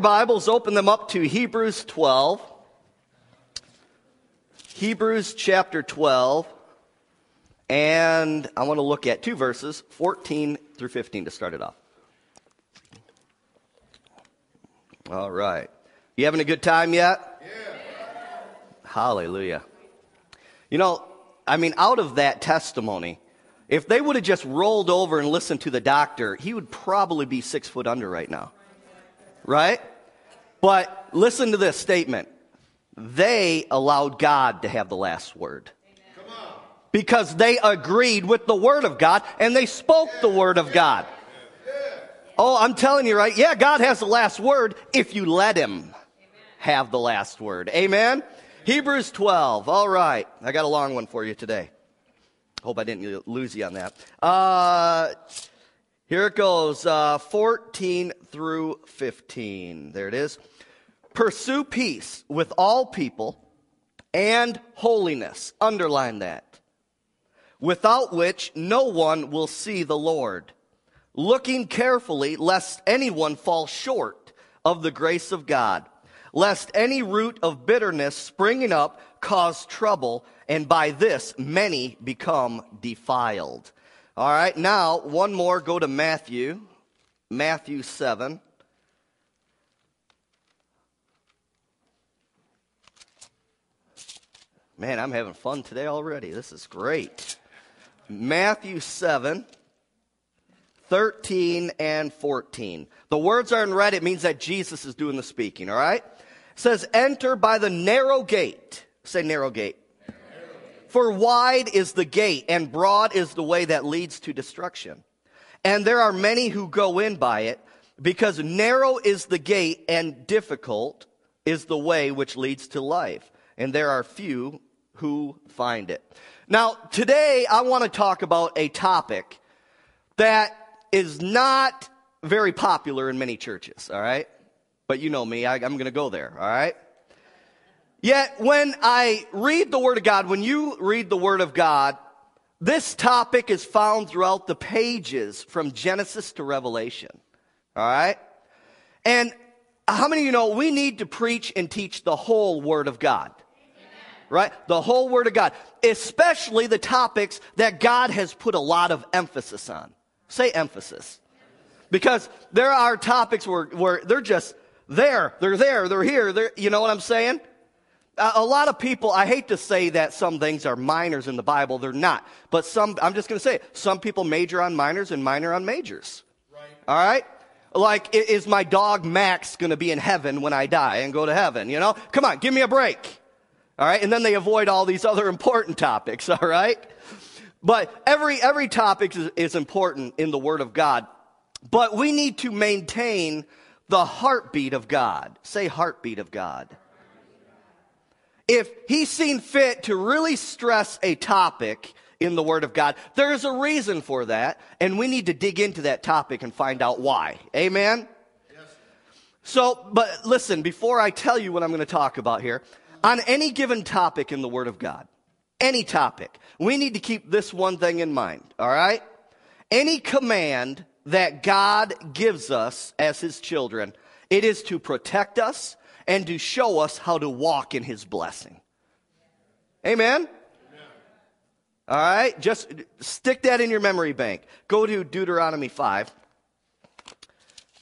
Bibles, open them up to Hebrews 12. Hebrews chapter 12. And I want to look at two verses, 14 through 15 to start it off. All right. You having a good time yet? Yeah. Hallelujah. You know, I mean, out of that testimony, if they would have just rolled over and listened to the doctor, he would probably be six foot under right now. Right? But listen to this statement. They allowed God to have the last word. Because they agreed with the word of God and they spoke the word of God. Oh, I'm telling you, right? Yeah, God has the last word if you let Him have the last word. Amen? Hebrews 12. All right. I got a long one for you today. Hope I didn't lose you on that. Uh, here it goes uh, 14 through 15. There it is. Pursue peace with all people and holiness. Underline that. Without which no one will see the Lord looking carefully lest anyone fall short of the grace of God, lest any root of bitterness springing up cause trouble, and by this many become defiled. All right, now one more, go to Matthew, Matthew 7. Man, I'm having fun today already. This is great. Matthew 7. 13 and 14. The words are in red. It means that Jesus is doing the speaking, all right? It says, enter by the narrow gate. Say narrow gate. For wide is the gate and broad is the way that leads to destruction. And there are many who go in by it because narrow is the gate and difficult is the way which leads to life. And there are few who find it. Now, today I want to talk about a topic that is not very popular in many churches, all right? But you know me, I, am going to go there, all right? Yet, when I read the Word of God, when you read the Word of God, this topic is found throughout the pages from Genesis to Revelation, all right? And how many of you know we need to preach and teach the whole Word of God? Right? The whole Word of God, especially the topics that God has put a lot of emphasis on. Say emphasis. Because there are topics where, where they're just there, they're there, they're here, they're, you know what I'm saying? A, a lot of people, I hate to say that some things are minors in the Bible, they're not. But some, I'm just going to say, some people major on minors and minor on majors. Right. All right? Like, is my dog Max going to be in heaven when I die and go to heaven? You know? Come on, give me a break. All right? And then they avoid all these other important topics, all right? But every, every topic is, is important in the Word of God. But we need to maintain the heartbeat of God. Say heartbeat of God. If he's seen fit to really stress a topic in the Word of God, there's a reason for that, and we need to dig into that topic and find out why. Amen? Yes. So, but listen, before I tell you what I'm going to talk about here, on any given topic in the Word of God, any topic, we need to keep this one thing in mind, all right? Any command that God gives us as his children, it is to protect us and to show us how to walk in his blessing. Amen? All right, just stick that in your memory bank. Go to Deuteronomy 5.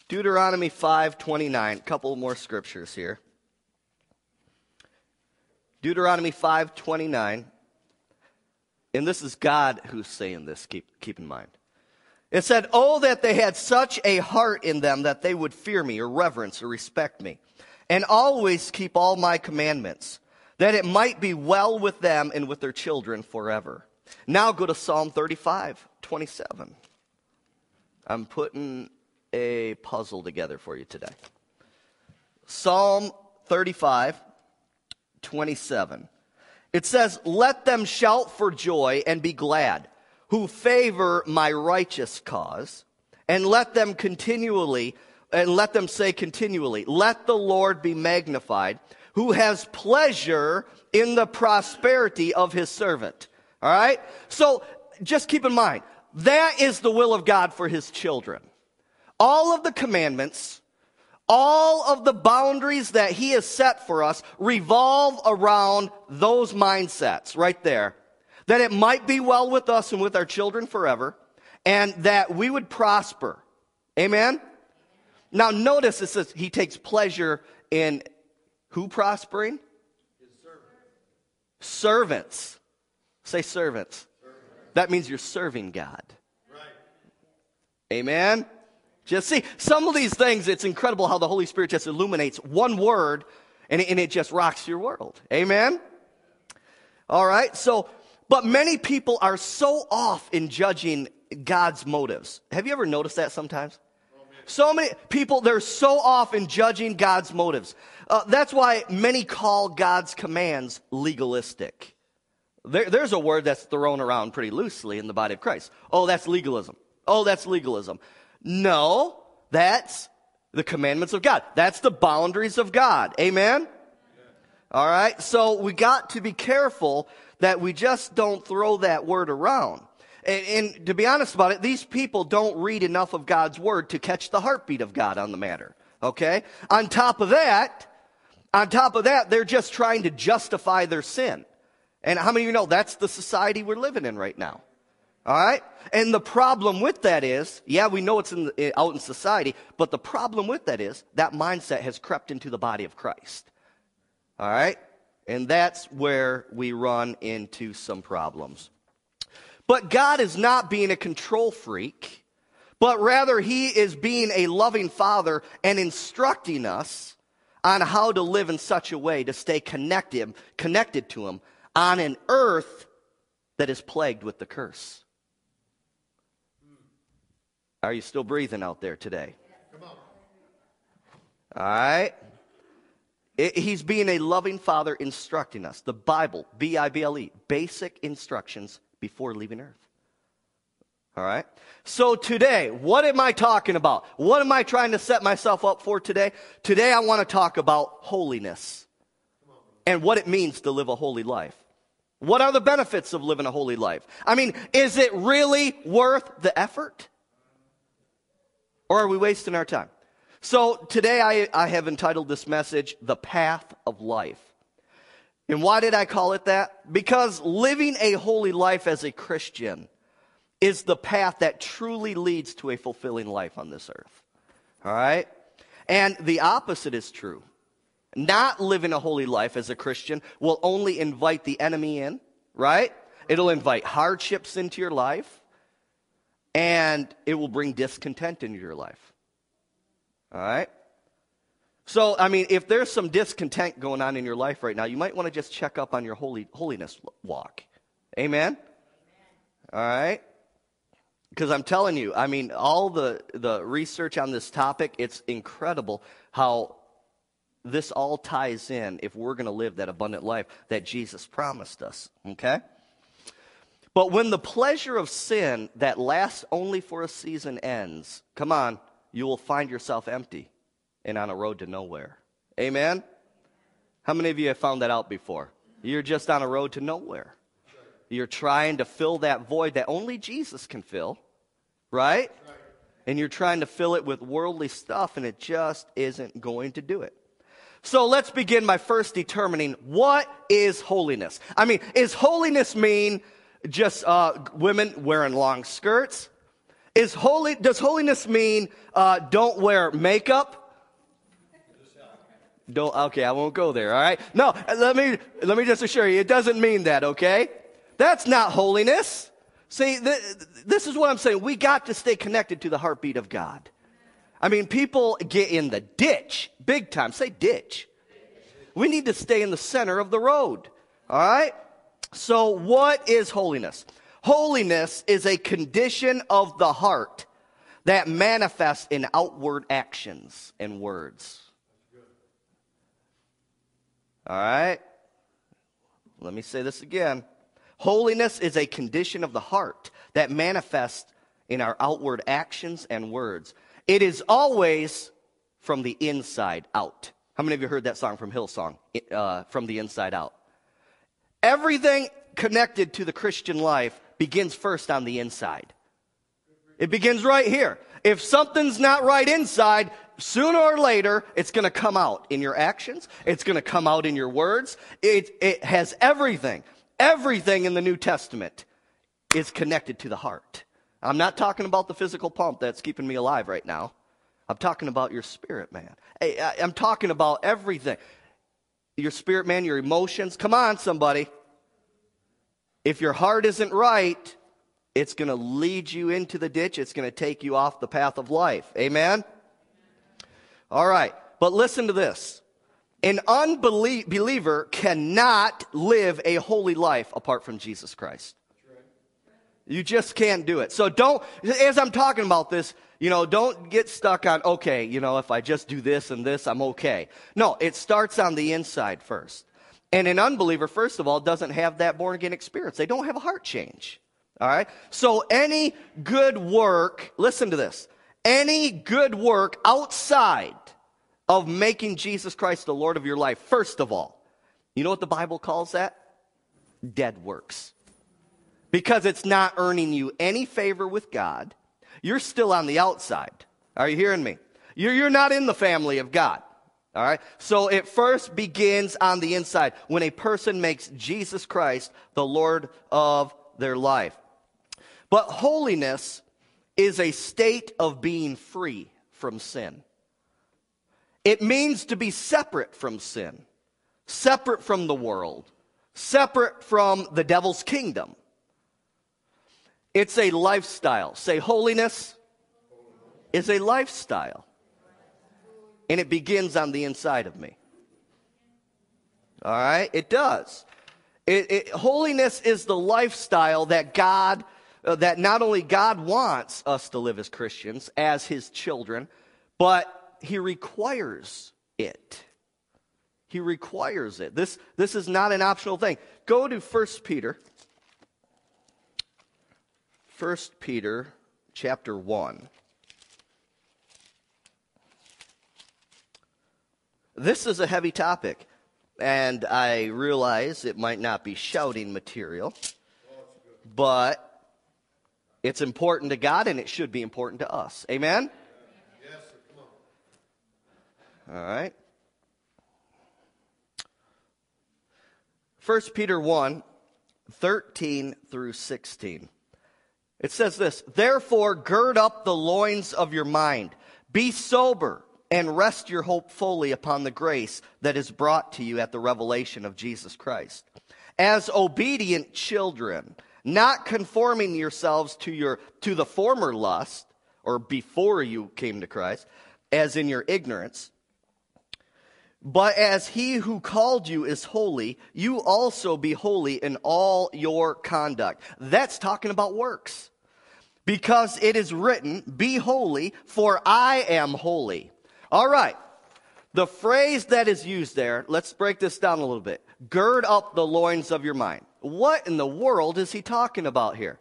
Deuteronomy 5:29. A couple more scriptures here. Deuteronomy 5:29. And this is God who's saying this, keep, keep in mind. It said, Oh, that they had such a heart in them that they would fear me or reverence or respect me, and always keep all my commandments, that it might be well with them and with their children forever. Now go to Psalm 35, 27. I'm putting a puzzle together for you today. Psalm 35, 27. It says, Let them shout for joy and be glad, who favor my righteous cause, and let them continually, and let them say continually, Let the Lord be magnified, who has pleasure in the prosperity of his servant. All right? So just keep in mind, that is the will of God for his children. All of the commandments, All of the boundaries that he has set for us revolve around those mindsets right there. That it might be well with us and with our children forever, and that we would prosper. Amen? Now notice it says he takes pleasure in who prospering? Servants. servants. Say servants. servants. That means you're serving God. Right. Amen? Just see, some of these things, it's incredible how the Holy Spirit just illuminates one word and it, and it just rocks your world. Amen? All right, so, but many people are so off in judging God's motives. Have you ever noticed that sometimes? So many people, they're so off in judging God's motives. Uh, that's why many call God's commands legalistic. There, there's a word that's thrown around pretty loosely in the body of Christ. Oh, that's legalism. Oh, that's legalism. No, that's the commandments of God. That's the boundaries of God. Amen? All right. So we got to be careful that we just don't throw that word around. And, and, to be honest about it, these people don't read enough of God's word to catch the heartbeat of God on the matter. Okay? On top of that, on top of that, they're just trying to justify their sin. And how many of you know that's the society we're living in right now? All right? And the problem with that is, yeah, we know it's in the, eh, out in society, but the problem with that is that mindset has crept into the body of Christ. All right? And that's where we run into some problems. But God is not being a control freak, but rather He is being a loving Father and instructing us on how to live in such a way to stay connected, connected to Him on an earth that is plagued with the curse. Are you still breathing out there today? Come on. All right. It, he's being a loving father instructing us. The Bible, B I B L E, basic instructions before leaving earth. All right. So today, what am I talking about? What am I trying to set myself up for today? Today, I want to talk about holiness and what it means to live a holy life. What are the benefits of living a holy life? I mean, is it really worth the effort? Or are we wasting our time? So today I, I have entitled this message, The Path of Life. And why did I call it that? Because living a holy life as a Christian is the path that truly leads to a fulfilling life on this earth. All right? And the opposite is true. Not living a holy life as a Christian will only invite the enemy in, right? It'll invite hardships into your life and it will bring discontent into your life. All right? So, I mean, if there's some discontent going on in your life right now, you might want to just check up on your holy, holiness walk. Amen? All right? Because I'm telling you, I mean, all the, the research on this topic, it's incredible how this all ties in if we're going to live that abundant life that Jesus promised us. Okay? But when the pleasure of sin that lasts only for a season ends, come on, you will find yourself empty and on a road to nowhere. Amen? How many of you have found that out before? You're just on a road to nowhere. You're trying to fill that void that only Jesus can fill, right? And you're trying to fill it with worldly stuff, and it just isn't going to do it. So let's begin by first determining what is holiness. I mean, is holiness mean just uh, women wearing long skirts? Is holy, does holiness mean uh, don't wear makeup? Don't, okay, I won't go there, all right? No, let me, let me just assure you, it doesn't mean that, okay? That's not holiness. See, th- this is what I'm saying. We got to stay connected to the heartbeat of God. I mean, people get in the ditch big time. Say ditch. We need to stay in the center of the road, all right? So, what is holiness? Holiness is a condition of the heart that manifests in outward actions and words. All right? Let me say this again. Holiness is a condition of the heart that manifests in our outward actions and words. It is always from the inside out. How many of you heard that song from Hillsong, uh, From the Inside Out? Everything connected to the Christian life begins first on the inside. It begins right here. If something's not right inside, sooner or later, it's going to come out in your actions. It's going to come out in your words. It, it has everything. Everything in the New Testament is connected to the heart. I'm not talking about the physical pump that's keeping me alive right now. I'm talking about your spirit, man. I'm talking about everything. Your spirit, man, your emotions. Come on, somebody. If your heart isn't right, it's going to lead you into the ditch. It's going to take you off the path of life. Amen? All right. But listen to this. An unbeliever cannot live a holy life apart from Jesus Christ. You just can't do it. So don't, as I'm talking about this, you know, don't get stuck on, okay, you know, if I just do this and this, I'm okay. No, it starts on the inside first. And an unbeliever, first of all, doesn't have that born again experience. They don't have a heart change. All right? So any good work, listen to this, any good work outside of making Jesus Christ the Lord of your life, first of all, you know what the Bible calls that? Dead works. Because it's not earning you any favor with God. You're still on the outside. Are you hearing me? You're, you're not in the family of God. All right? So it first begins on the inside when a person makes Jesus Christ the Lord of their life. But holiness is a state of being free from sin. It means to be separate from sin, separate from the world, separate from the devil's kingdom. It's a lifestyle. Say, holiness is a lifestyle. And it begins on the inside of me. All right? It does. It, it, holiness is the lifestyle that God uh, that not only God wants us to live as Christians, as His children, but He requires it. He requires it. This, this is not an optional thing. Go to 1 Peter. 1 Peter chapter 1. This is a heavy topic, and I realize it might not be shouting material, but it's important to God and it should be important to us. Amen? Yes, All right. 1 Peter 1 13 through 16. It says this Therefore, gird up the loins of your mind, be sober, and rest your hope fully upon the grace that is brought to you at the revelation of Jesus Christ. As obedient children, not conforming yourselves to your to the former lust or before you came to Christ as in your ignorance but as he who called you is holy you also be holy in all your conduct. That's talking about works. Because it is written be holy for I am holy. All right. The phrase that is used there let's break this down a little bit. Gird up the loins of your mind. What in the world is he talking about here?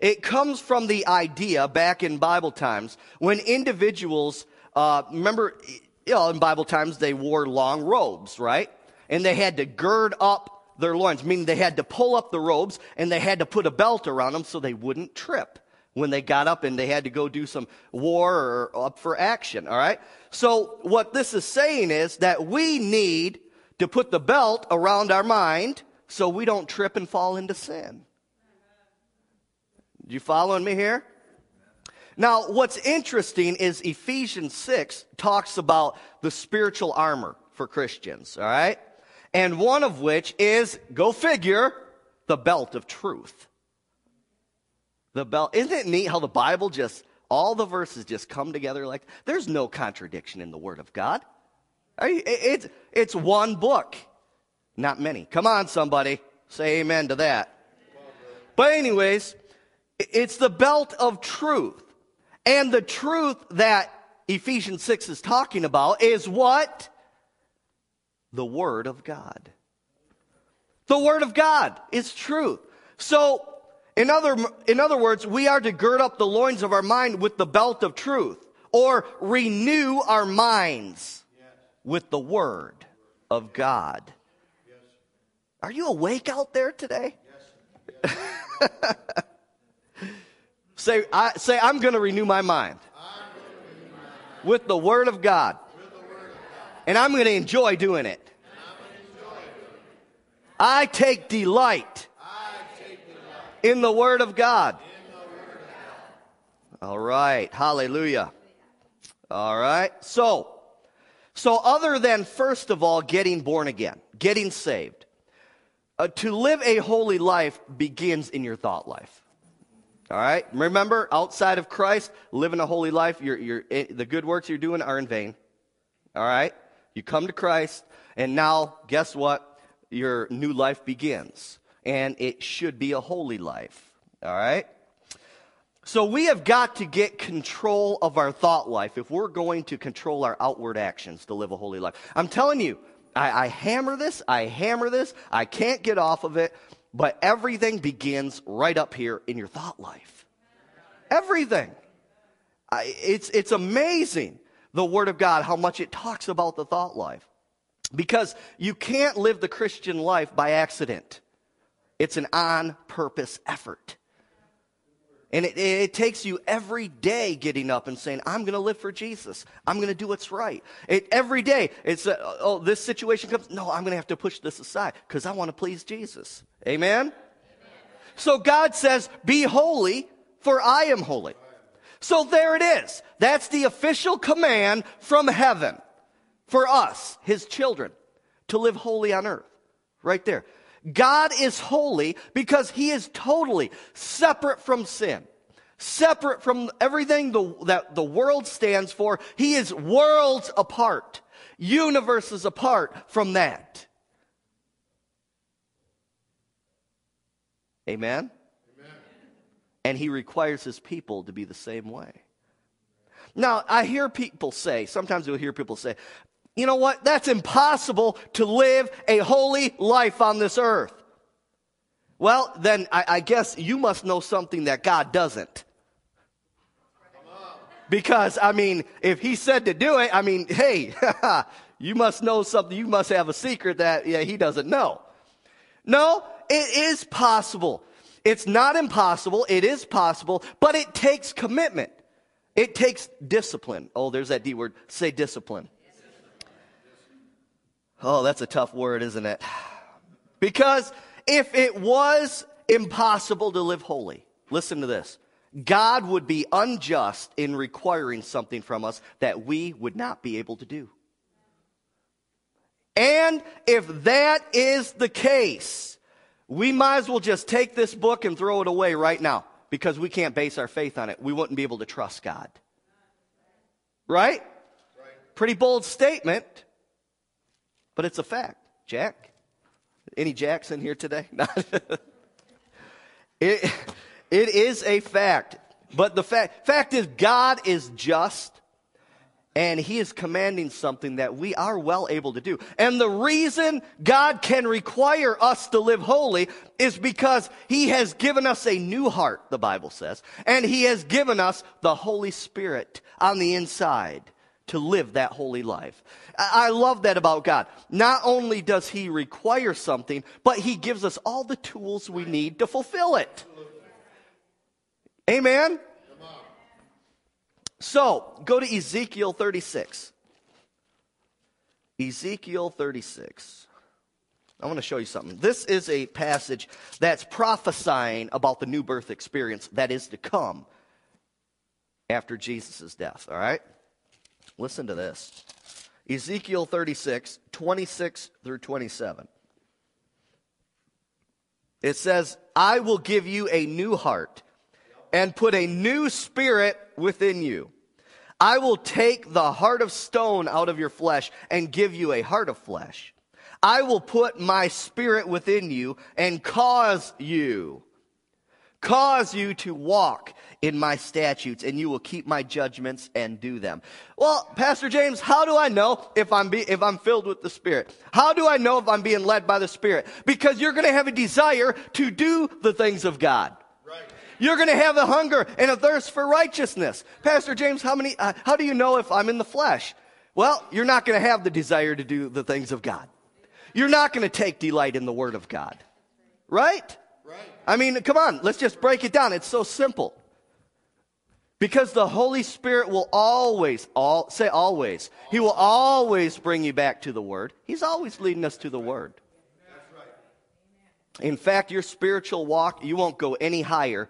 It comes from the idea back in Bible times when individuals, uh, remember, you know, in Bible times they wore long robes, right? And they had to gird up their loins, meaning they had to pull up the robes and they had to put a belt around them so they wouldn't trip when they got up and they had to go do some war or up for action, all right? So what this is saying is that we need to put the belt around our mind so we don't trip and fall into sin. You following me here? Now, what's interesting is Ephesians 6 talks about the spiritual armor for Christians, all right? And one of which is, go figure, the belt of truth. The belt. Isn't it neat how the Bible just, all the verses just come together like, there's no contradiction in the Word of God. It's, it's one book. Not many. Come on, somebody. Say amen to that. But, anyways, it's the belt of truth. And the truth that Ephesians 6 is talking about is what? The Word of God. The Word of God is truth. So, in other, in other words, we are to gird up the loins of our mind with the belt of truth, or renew our minds with the Word of God. Are you awake out there today? Yes. say, I, say, I'm going to renew my mind. with the Word of God. And I'm going to enjoy doing it. I take delight in the Word of God. All right. Hallelujah. All right. So, so other than first of all getting born again, getting saved, uh, to live a holy life begins in your thought life. All right. Remember, outside of Christ, living a holy life, you're, you're, eh, the good works you're doing are in vain. All right. You come to Christ, and now, guess what? Your new life begins, and it should be a holy life. All right. So we have got to get control of our thought life if we're going to control our outward actions to live a holy life. I'm telling you, I, I hammer this, I hammer this, I can't get off of it, but everything begins right up here in your thought life. Everything. It's, it's amazing, the Word of God, how much it talks about the thought life. Because you can't live the Christian life by accident. It's an on purpose effort. And it, it, takes you every day getting up and saying, I'm going to live for Jesus. I'm going to do what's right. It, every day, it's, a, oh, this situation comes. No, I'm going to have to push this aside because I want to please Jesus. Amen? Amen? So God says, Be holy, for I am holy. So there it is. That's the official command from heaven for us, his children, to live holy on earth. Right there. God is holy because he is totally separate from sin, separate from everything the, that the world stands for. He is worlds apart, universes apart from that. Amen? Amen? And he requires his people to be the same way. Now, I hear people say, sometimes you'll hear people say, you know what? That's impossible to live a holy life on this earth. Well, then I, I guess you must know something that God doesn't. Because, I mean, if he said to do it, I mean, hey, you must know something. You must have a secret that yeah, he doesn't know. No, it is possible. It's not impossible. It is possible, but it takes commitment. It takes discipline. Oh, there's that D word. Say discipline. Oh, that's a tough word, isn't it? Because if it was impossible to live holy, listen to this. God would be unjust in requiring something from us that we would not be able to do. And if that is the case, we might as well just take this book and throw it away right now because we can't base our faith on it. We wouldn't be able to trust God. Right? right. Pretty bold statement. But it's a fact. Jack? Any Jacks in here today? Not it, it is a fact. But the fact, fact is, God is just and he is commanding something that we are well able to do. And the reason God can require us to live holy is because he has given us a new heart, the Bible says, and he has given us the Holy Spirit on the inside to live that holy life. I love that about God. Not only does He require something, but He gives us all the tools we need to fulfill it. Amen? So, go to Ezekiel 36. Ezekiel 36. I want to show you something. This is a passage that's prophesying about the new birth experience that is to come after Jesus' death, all right? Listen to this Ezekiel 36, 26 through 27. It says, I will give you a new heart and put a new spirit within you. I will take the heart of stone out of your flesh and give you a heart of flesh. I will put my spirit within you and cause you cause you to walk in my statutes and you will keep my judgments and do them. Well, Pastor James, how do I know if I'm be, if I'm filled with the Spirit? How do I know if I'm being led by the Spirit? Because you're going to have a desire to do the things of God. Right. You're going to have a hunger and a thirst for righteousness. Pastor James, how many uh, how do you know if I'm in the flesh? Well, you're not going to have the desire to do the things of God. You're not going to take delight in the word of God. Right? I mean, come on, let's just break it down. It's so simple. Because the Holy Spirit will always, all, say always, He will always bring you back to the Word. He's always leading us to the Word. In fact, your spiritual walk, you won't go any higher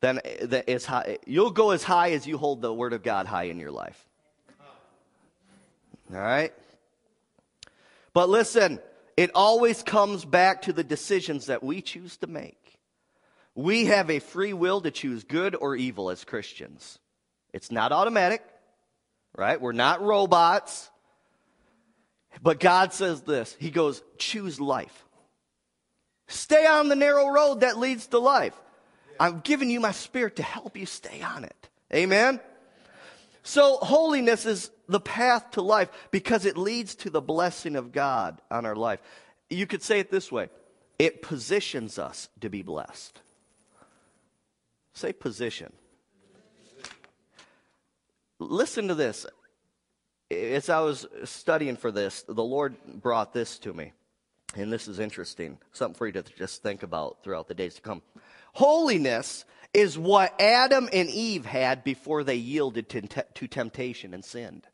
than, than as high. You'll go as high as you hold the Word of God high in your life. All right? But listen, it always comes back to the decisions that we choose to make. We have a free will to choose good or evil as Christians. It's not automatic, right? We're not robots. But God says this He goes, choose life. Stay on the narrow road that leads to life. I'm giving you my spirit to help you stay on it. Amen? So, holiness is the path to life because it leads to the blessing of God on our life. You could say it this way it positions us to be blessed. Say position. Listen to this. As I was studying for this, the Lord brought this to me. And this is interesting, something for you to just think about throughout the days to come. Holiness is what Adam and Eve had before they yielded to, temptation and sinned.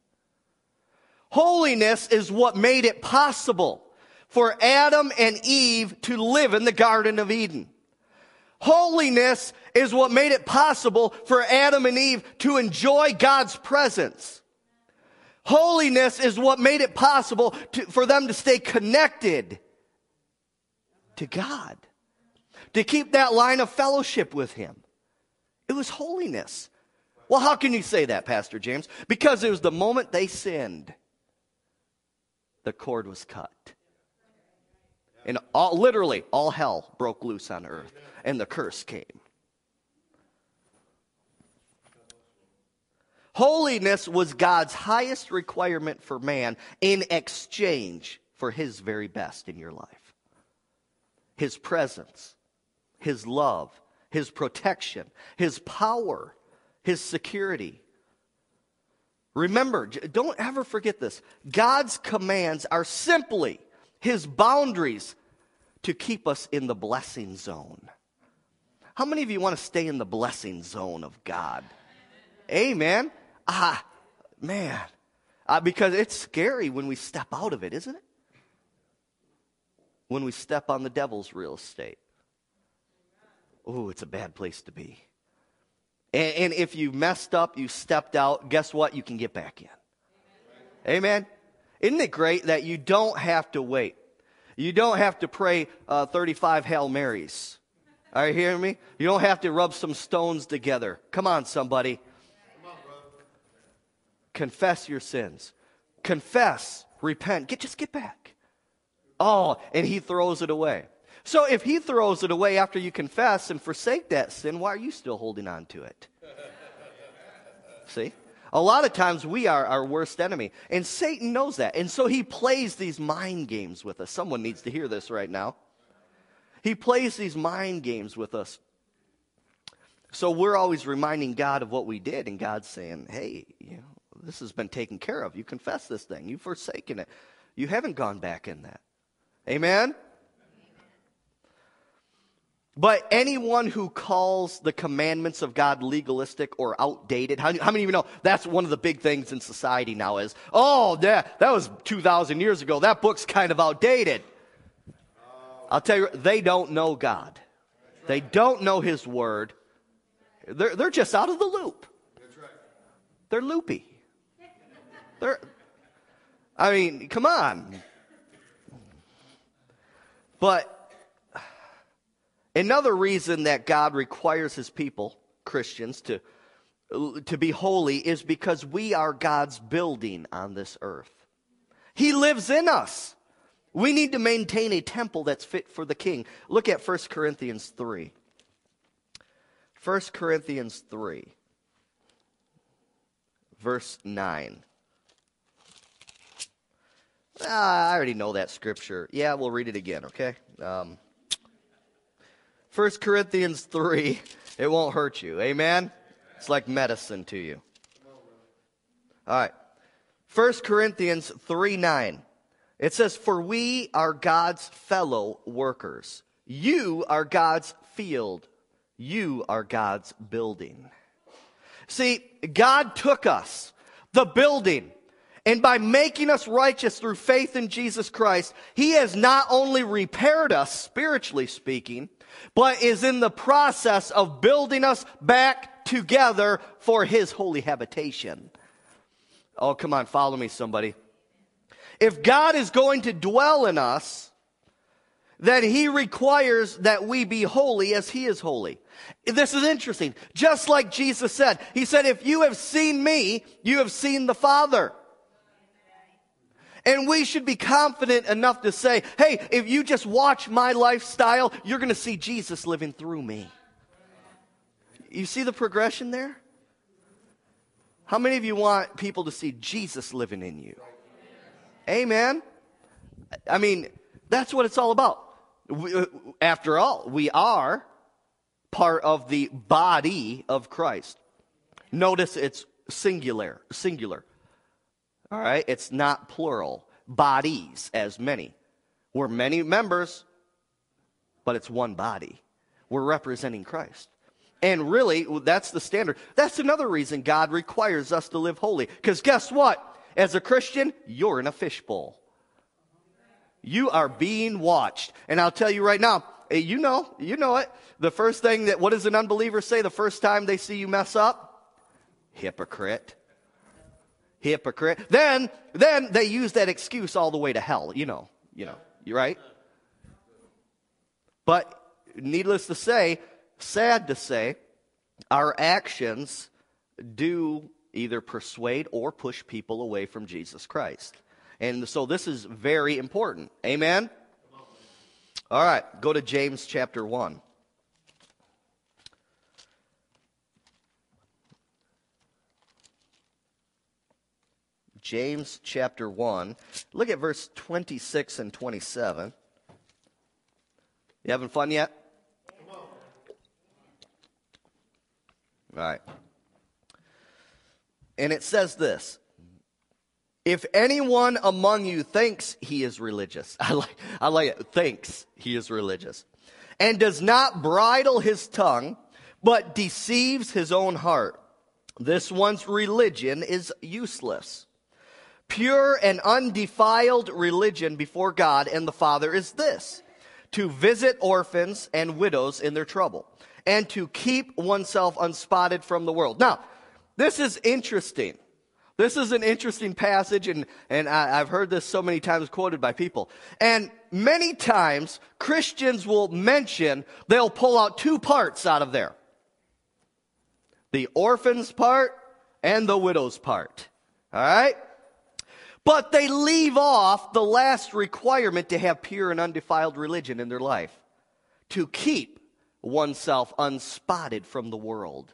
Holiness is what made it possible for Adam and Eve to live in the Garden of Eden. Holiness is what made it possible for Adam and Eve to enjoy God's presence. Holiness is what made it possible to, for them to stay connected to God, to keep that line of fellowship with Him. It was holiness. Well, how can you say that, Pastor James? Because it was the moment they sinned, the cord was cut. And all, literally, all hell broke loose on earth, and the curse came. Holiness was God's highest requirement for man in exchange for his very best in your life. His presence, His love, His protection, His power, His security. Remember, don't ever forget this. God's commands are simply His boundaries to keep us in the blessing zone. How many of you want to stay in the blessing zone of God? Amen. Ah, man. Uh, because it's scary when we step out of it, isn't it? when we step on the devil's real estate. Oh, it's a bad place to be. And, and, if you messed up, you stepped out, guess what? You can get back in. Amen. Isn't it great that you don't have to wait? You don't have to pray uh, 35 Hail Marys. Are you hearing me? You don't have to rub some stones together. Come on, somebody. Confess your sins. Confess. Repent. Get, just get back. Oh, and he throws it away. So if he throws it away after you confess and forsake that sin, why are you still holding on to it? See? A lot of times we are our worst enemy. And Satan knows that. And so he plays these mind games with us. Someone needs to hear this right now. He plays these mind games with us. So we're always reminding God of what we did, and God's saying, hey, you know, this has been taken care of. You confess this thing, you've forsaken it. You haven't gone back in that. Amen? But anyone who calls the commandments of God legalistic or outdated, how, how, many of you know that's one of the big things in society now is, oh, yeah, that was 2,000 years ago. That book's kind of outdated. I'll tell you, they don't know God. They don't know His Word. They're, they're just out of the loop. They're loopy. They're, I mean, come on. But another reason that God requires his people, Christians, to, to be holy is because we are God's building on this earth. He lives in us. We need to maintain a temple that's fit for the king. Look at 1 Corinthians 3. 1 Corinthians 3, verse 9. Ah, I already know that scripture. Yeah, we'll read it again, okay? Um, 1 Corinthians 3, it won't hurt you. Amen? It's like medicine to you. All right. 1 Corinthians 3 9. It says, For we are God's fellow workers. You are God's field. You are God's building. See, God took us, the building, and by making us righteous through faith in Jesus Christ, He has not only repaired us, spiritually speaking, but is in the process of building us back together for His holy habitation. Oh, come on, follow me, somebody. If God is going to dwell in us, then He requires that we be holy as He is holy. This is interesting. Just like Jesus said, He said, if you have seen me, you have seen the Father. And we should be confident enough to say, hey, if you just watch my lifestyle, you're going to see Jesus living through me. You see the progression there? How many of you want people to see Jesus living in you? Amen. I mean, that's what it's all about. Uh, after all, we are part of the body of Christ. Notice it's singular, singular. All right? It's not plural. Bodies as many. We're many members, but it's one body. We're representing Christ. And really, that's the standard. That's another reason God requires us to live holy. Because guess what? As a Christian, you're in a fishbowl. You are being watched. And I'll tell you right now, eh, you know, you know it. The first thing that, what does an unbeliever say the first time they see you mess up? Hypocrite hypocrite. Then, then they use that excuse all the way to hell, you know, you know, you right? But needless to say, sad to say, our actions do either persuade or push people away from Jesus Christ. And so this is very important. Amen? All right, go to James chapter 1. James chapter 1. Look at verse 26 and 27. You having fun yet? All right. And it says this If anyone among you thinks he is religious, I like, I like it, thinks he is religious, and does not bridle his tongue, but deceives his own heart, this one's religion is useless. Pure and undefiled religion before God and the Father is this to visit orphans and widows in their trouble, and to keep oneself unspotted from the world. Now, this is interesting. This is an interesting passage, and, and I, I've heard this so many times quoted by people. And many times, Christians will mention, they'll pull out two parts out of there the orphans part and the widows part. All right? But they leave off the last requirement to have pure and undefiled religion in their life to keep oneself unspotted from the world.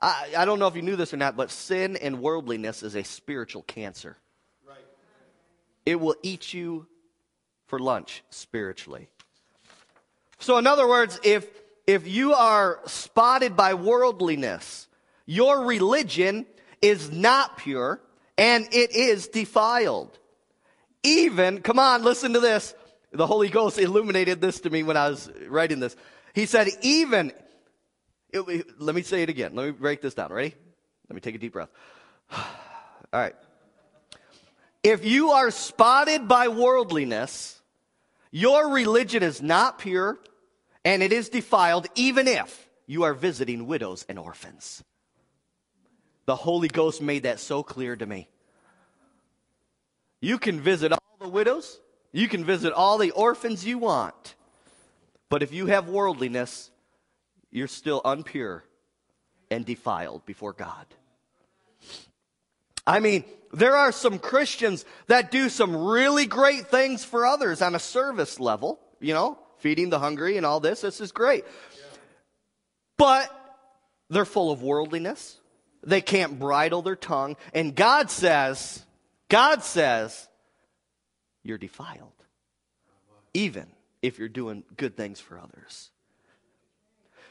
I, I don't know if you knew this or not, but sin and worldliness is a spiritual cancer. Right. It will eat you for lunch spiritually. So, in other words, if, if you are spotted by worldliness, your religion is not pure and it is defiled. Even, come on, listen to this. The Holy Ghost illuminated this to me when I was writing this. He said, even, it, let me say it again. Let me break this down. Ready? Let me take a deep breath. All right. If you are spotted by worldliness, your religion is not pure and it is defiled, even if you are visiting widows and orphans. The Holy Ghost made that so clear to me. You can visit all the widows, you can visit all the orphans you want. But if you have worldliness, you're still unpure and defiled before God. I mean, there are some Christians that do some really great things for others on a service level, you know, feeding the hungry and all this. This is great. But they're full of worldliness. They can't bridle their tongue. And God says, God says, you're defiled. Even if you're doing good things for others.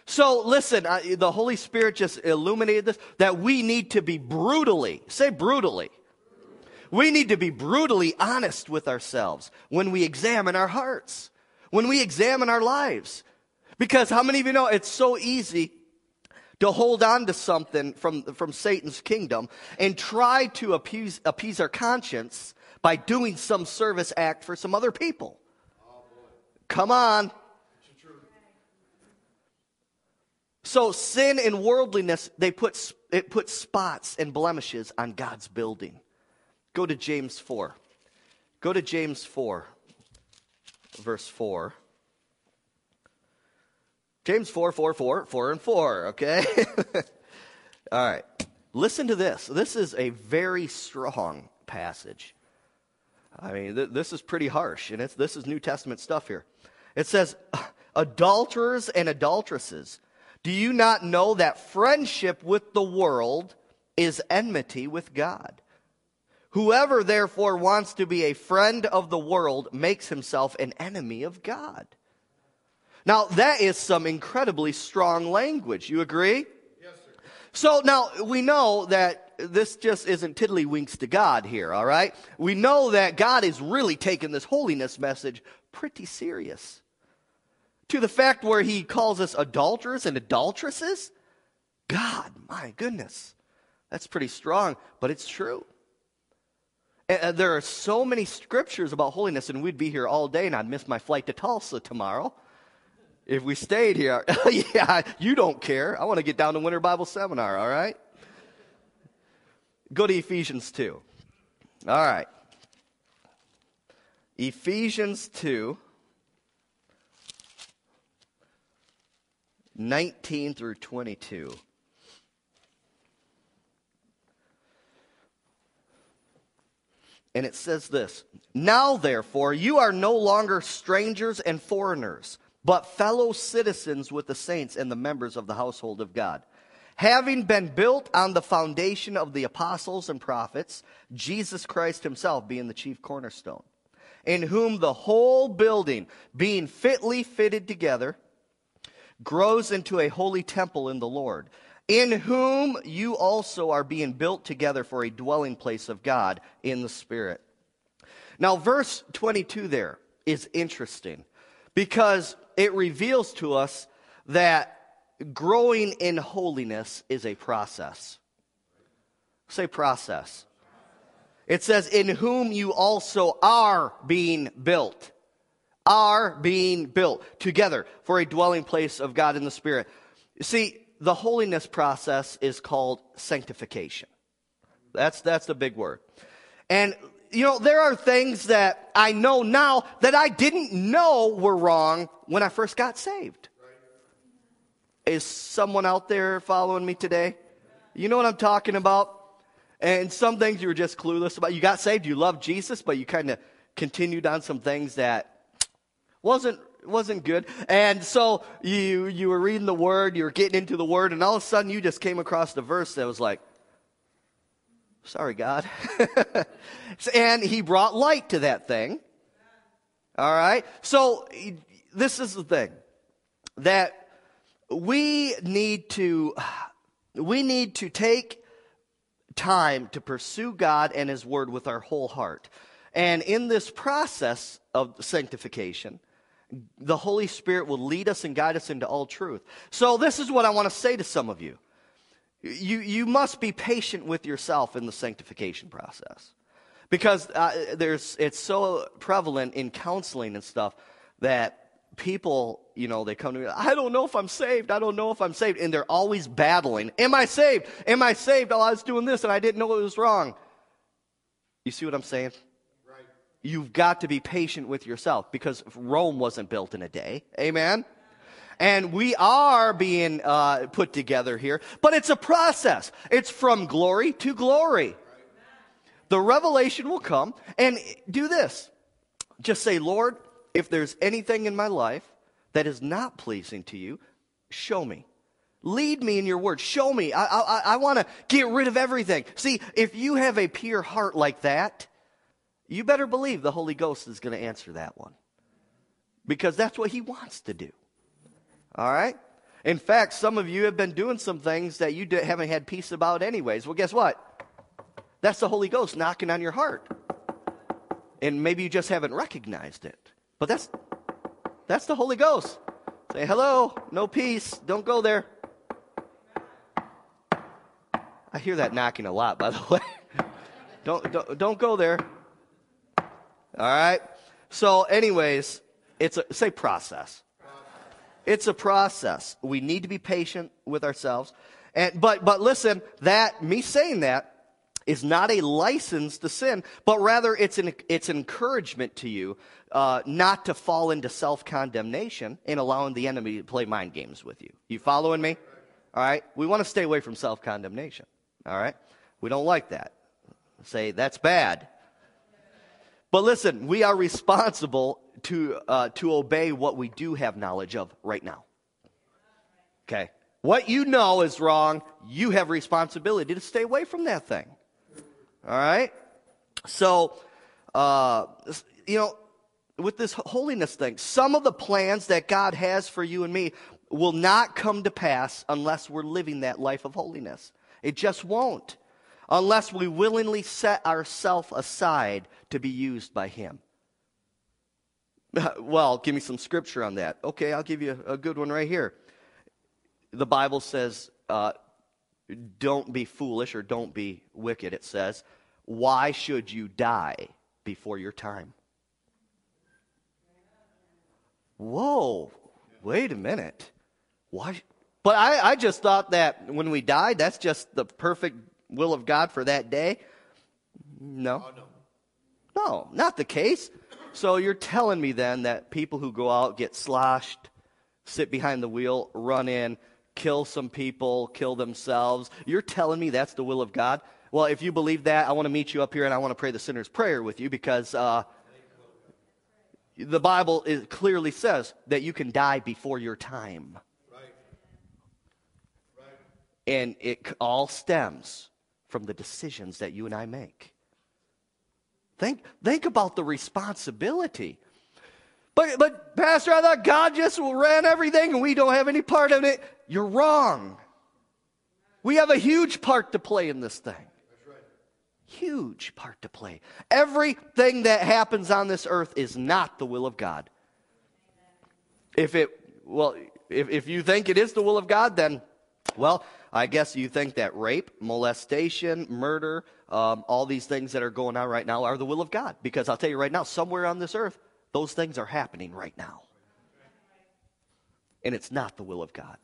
So listen, I, the Holy Spirit just illuminated this that we need to be brutally, say brutally. We need to be brutally honest with ourselves when we examine our hearts, when we examine our lives. Because how many of you know it's so easy to hold on to something from, from Satan's kingdom and try to appease, appease our conscience by doing some service act for some other people. Come on. So sin and worldliness, they put, it puts spots and blemishes on God's building. Go to James 4. Go to James 4, verse 4. James 4, 4, 4, 4 and 4, okay? All right. Listen to this. This is a very strong passage. I mean, th- this is pretty harsh, and it's, this is New Testament stuff here. It says, Adulterers and adulteresses, do you not know that friendship with the world is enmity with God? Whoever therefore wants to be a friend of the world makes himself an enemy of God. Now, that is some incredibly strong language. You agree? Yes, sir. So now we know that this just isn't tiddlywinks to God here, all right? We know that God is really taking this holiness message pretty serious. To the fact where he calls us adulterers and adulteresses? God, my goodness. That's pretty strong, but it's true. And there are so many scriptures about holiness, and we'd be here all day, and I'd miss my flight to Tulsa tomorrow if we stayed here. yeah, you don't care. I want to get down to Winter Bible Seminar, all right? Go to Ephesians 2. All right. Ephesians 2, 19 through 22. And it says this Now, therefore, you are no longer strangers and foreigners, but fellow citizens with the saints and the members of the household of God. Having been built on the foundation of the apostles and prophets, Jesus Christ himself being the chief cornerstone, in whom the whole building, being fitly fitted together, grows into a holy temple in the Lord in whom you also are being built together for a dwelling place of God in the Spirit. Now, verse 22 there is interesting because it reveals to us that growing in holiness is a process. Say process. It says, in whom you also are being built. Are being built together for a dwelling place of God in the Spirit. You see, the holiness process is called sanctification. That's, that's the big word. And, you know, there are things that I know now that I didn't know were wrong when I first got saved. Is someone out there following me today? You know what I'm talking about? And some things you were just clueless about. You got saved, you loved Jesus, but you kind of continued on some things that wasn't wasn't good. And so you, you were reading the word, you were getting into the word, and all of a sudden you just came across the verse that was like, sorry, God. and he brought light to that thing. All right. So this is the thing that we need to, we need to take time to pursue God and his word with our whole heart. And in this process of sanctification, the Holy Spirit will lead us and guide us into all truth. So, this is what I want to say to some of you. You, you must be patient with yourself in the sanctification process. Because uh, there's, it's so prevalent in counseling and stuff that people, you know, they come to me, I don't know if I'm saved. I don't know if I'm saved. And they're always battling. Am I saved? Am I saved? Oh, I was doing this and I didn't know it was wrong. You see what I'm saying? Right. You've got to be patient with yourself because Rome wasn't built in a day. Amen? And we are being uh, put together here, but it's a process. It's from glory to glory. The revelation will come, and do this. Just say, Lord, if there's anything in my life that is not pleasing to you, show me. Lead me in your word. Show me. I, I, I want to get rid of everything. See, if you have a pure heart like that, you better believe the Holy Ghost is going to answer that one. Because that's what he wants to do. All right? In fact, some of you have been doing some things that you haven't had peace about, anyways. Well, guess what? That's the Holy Ghost knocking on your heart. And maybe you just haven't recognized it. But that's that's the Holy Ghost. Say, hello, no peace, don't go there. I hear that knocking a lot, by the way. don't, don't, don't go there. All right? So, anyways, it's a, say process. It's a process. We need to be patient with ourselves. And, but, but listen, that, me saying that is not a license to sin, but rather it's an, it's an encouragement to you uh, not to fall into self condemnation and allowing the enemy to play mind games with you. You following me? All right? We want to stay away from self condemnation. All right? We don't like that. Say, that's bad. But listen, we are responsible to, uh, to obey what we do have knowledge of right now. Okay? What you know is wrong, you have responsibility to stay away from that thing. All right? So, uh, you know, with this holiness thing, some of the plans that God has for you and me will not come to pass unless we're living that life of holiness. It just won't. Unless we willingly set ourselves aside to be used by Him. Well, give me some scripture on that. Okay, I'll give you a good one right here. The Bible says, uh, don't be foolish or don't be wicked, it says. Why should you die before your time? Whoa, wait a minute. Why? But I, I just thought that when we died, that's just the perfect will of God for that day. No. Oh, no. No, not the case. So you're telling me then that people who go out, get sloshed, sit behind the wheel, run in, kill some people, kill themselves. You're telling me that's the will of God? Well, if you believe that, I want to meet you up here and I want to pray the sinner's prayer with you because uh, the Bible is, clearly says that you can die before your time. Right. Right. And it all stems from the decisions that you and I make. Think, think about the responsibility. But, but, Pastor, I thought God just will ran everything and we don't have any part in it. You're wrong. We have a huge part to play in this thing. Huge part to play. Everything that happens on this earth is not the will of God. If it, well, if, if you think it is the will of God, then, well, I guess you think that rape, molestation, murder, um, all these things that are going on right now are the will of God. Because I'll tell you right now, somewhere on this earth, those things are happening right now. And it's not the will of God.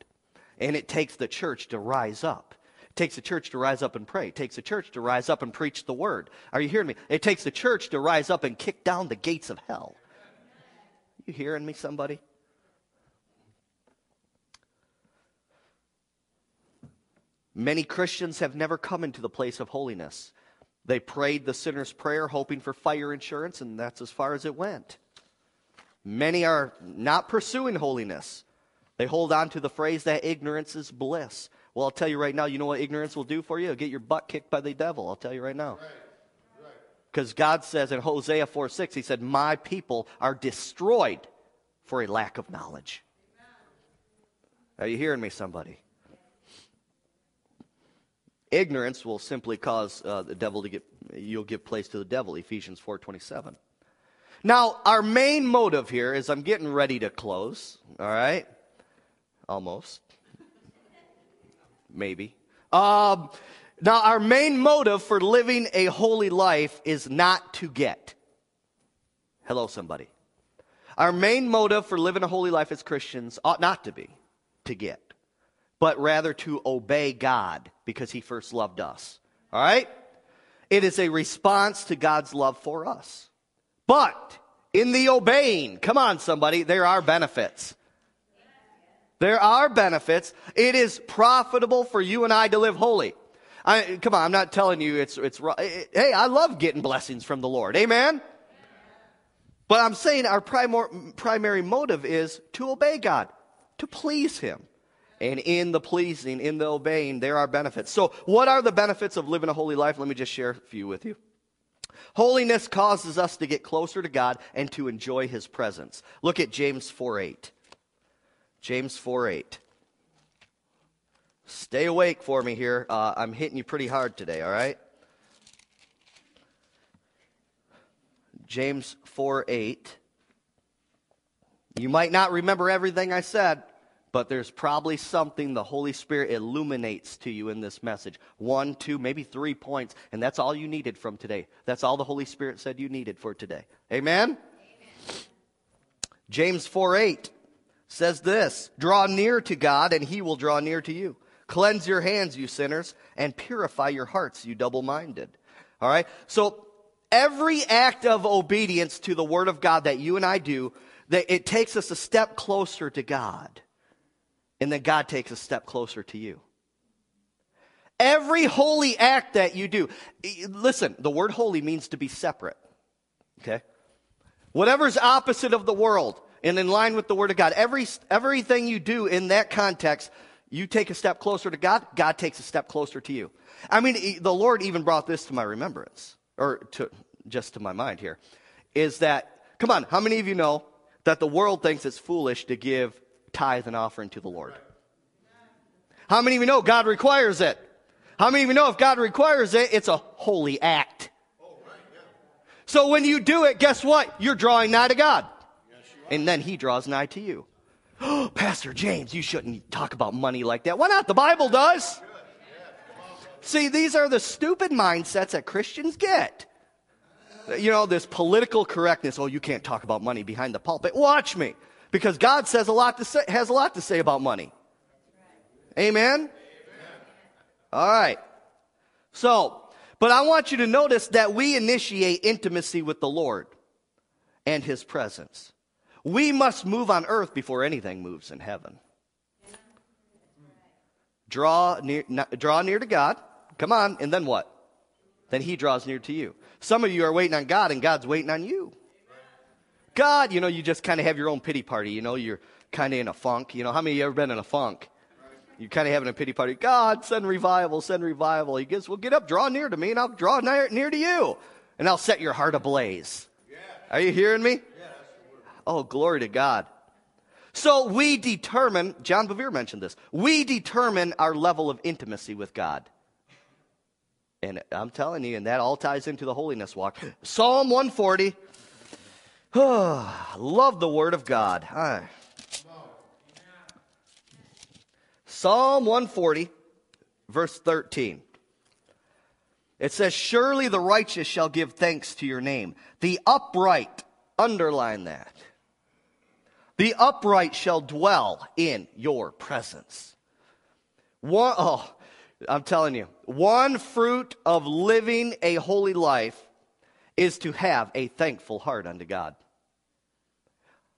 And it takes the church to rise up. It takes the church to rise up and pray. It takes the church to rise up and preach the word. Are you hearing me? It takes the church to rise up and kick down the gates of hell. You hearing me, somebody? Many Christians have never come into the place of holiness. They prayed the sinner's prayer hoping for fire insurance, and that's as far as it went. Many are not pursuing holiness. They hold on to the phrase that ignorance is bliss. Well, I'll tell you right now, you know what ignorance will do for you? It'll get your butt kicked by the devil. I'll tell you right now. Because God says in Hosea 4 6, He said, My people are destroyed for a lack of knowledge. Are you hearing me, somebody? Ignorance will simply cause uh, the devil to get, you'll give place to the devil, Ephesians 4 27. Now, our main motive here is I'm getting ready to close, all right? Almost. Maybe. Um, now, our main motive for living a holy life is not to get. Hello, somebody. Our main motive for living a holy life as Christians ought not to be to get, but rather to obey God because He first loved us. All right? It is a response to God's love for us. But in the obeying, come on, somebody, there are benefits. There are benefits. It is profitable for you and I to live holy. I, come on, I'm not telling you it's, it's, eh, eh, hey, I love getting blessings from the Lord. Amen? But I'm saying our primor, primary motive is to obey God, to please Him. And in the pleasing, in the obeying, there are benefits. So, what are the benefits of living a holy life? Let me just share a few with you. Holiness causes us to get closer to God and to enjoy His presence. Look at James 4 8. James 4 8. Stay awake for me here. Uh, I'm hitting you pretty hard today, all right? James 4 8. You might not remember everything I said, but there's probably something the Holy Spirit illuminates to you in this message. One, two, maybe three points, and that's all you needed from today. That's all the Holy Spirit said you needed for today. Amen? Amen. James 4 8 says this Draw near to God, and he will draw near to you. Cleanse your hands, you sinners, and purify your hearts, you double minded. All right? So, every act of obedience to the Word of God that you and I do, that it takes us a step closer to God. And then God takes a step closer to you. Every holy act that you do, listen, the word holy means to be separate. Okay? Whatever's opposite of the world and in line with the Word of God, every, everything you do in that context, you take a step closer to God, God takes a step closer to you. I mean, the Lord even brought this to my remembrance, or to, just to my mind here, is that, come on, how many of you know that the world thinks it's foolish to give tithe and offering to the Lord? How many of you know God requires it? How many of you know if God requires it, it's a holy act? So when you do it, guess what? You're drawing nigh to God. And then He draws nigh to you. Oh, Pastor James, you shouldn't talk about money like that. Why not? The Bible does. See, these are the stupid mindsets that Christians get. You know, this political correctness. Oh, you can't talk about money behind the pulpit. Watch me. Because God says a lot to say, has a lot to say about money. Amen? All right. So, but I want you to notice that we initiate intimacy with the Lord and His presence. We must move on earth before anything moves in heaven. Draw near, draw near to God. Come on. And then what? Then He draws near to you. Some of you are waiting on God and God's waiting on you. God, you know, you just kind of have your own pity party. You know, you're kind of in a funk. You know, how many of you ever been in a funk? You're kind of having a pity party. God, send revival, send revival. He gets, well, get up, draw near to me, and I'll draw near, near to you. And I'll set your heart ablaze. Yeah. Are you hearing me? Yeah, oh, glory to God. So we determine, John Bevere mentioned this, we determine our level of intimacy with God. And I'm telling you, and that all ties into the holiness walk. Psalm 140. Love the word of God. Hi. Psalm 140, verse 13. It says, Surely the righteous shall give thanks to your name. The upright, underline that. The upright shall dwell in your presence. One, oh, I'm telling you, one fruit of living a holy life is to have a thankful heart unto God.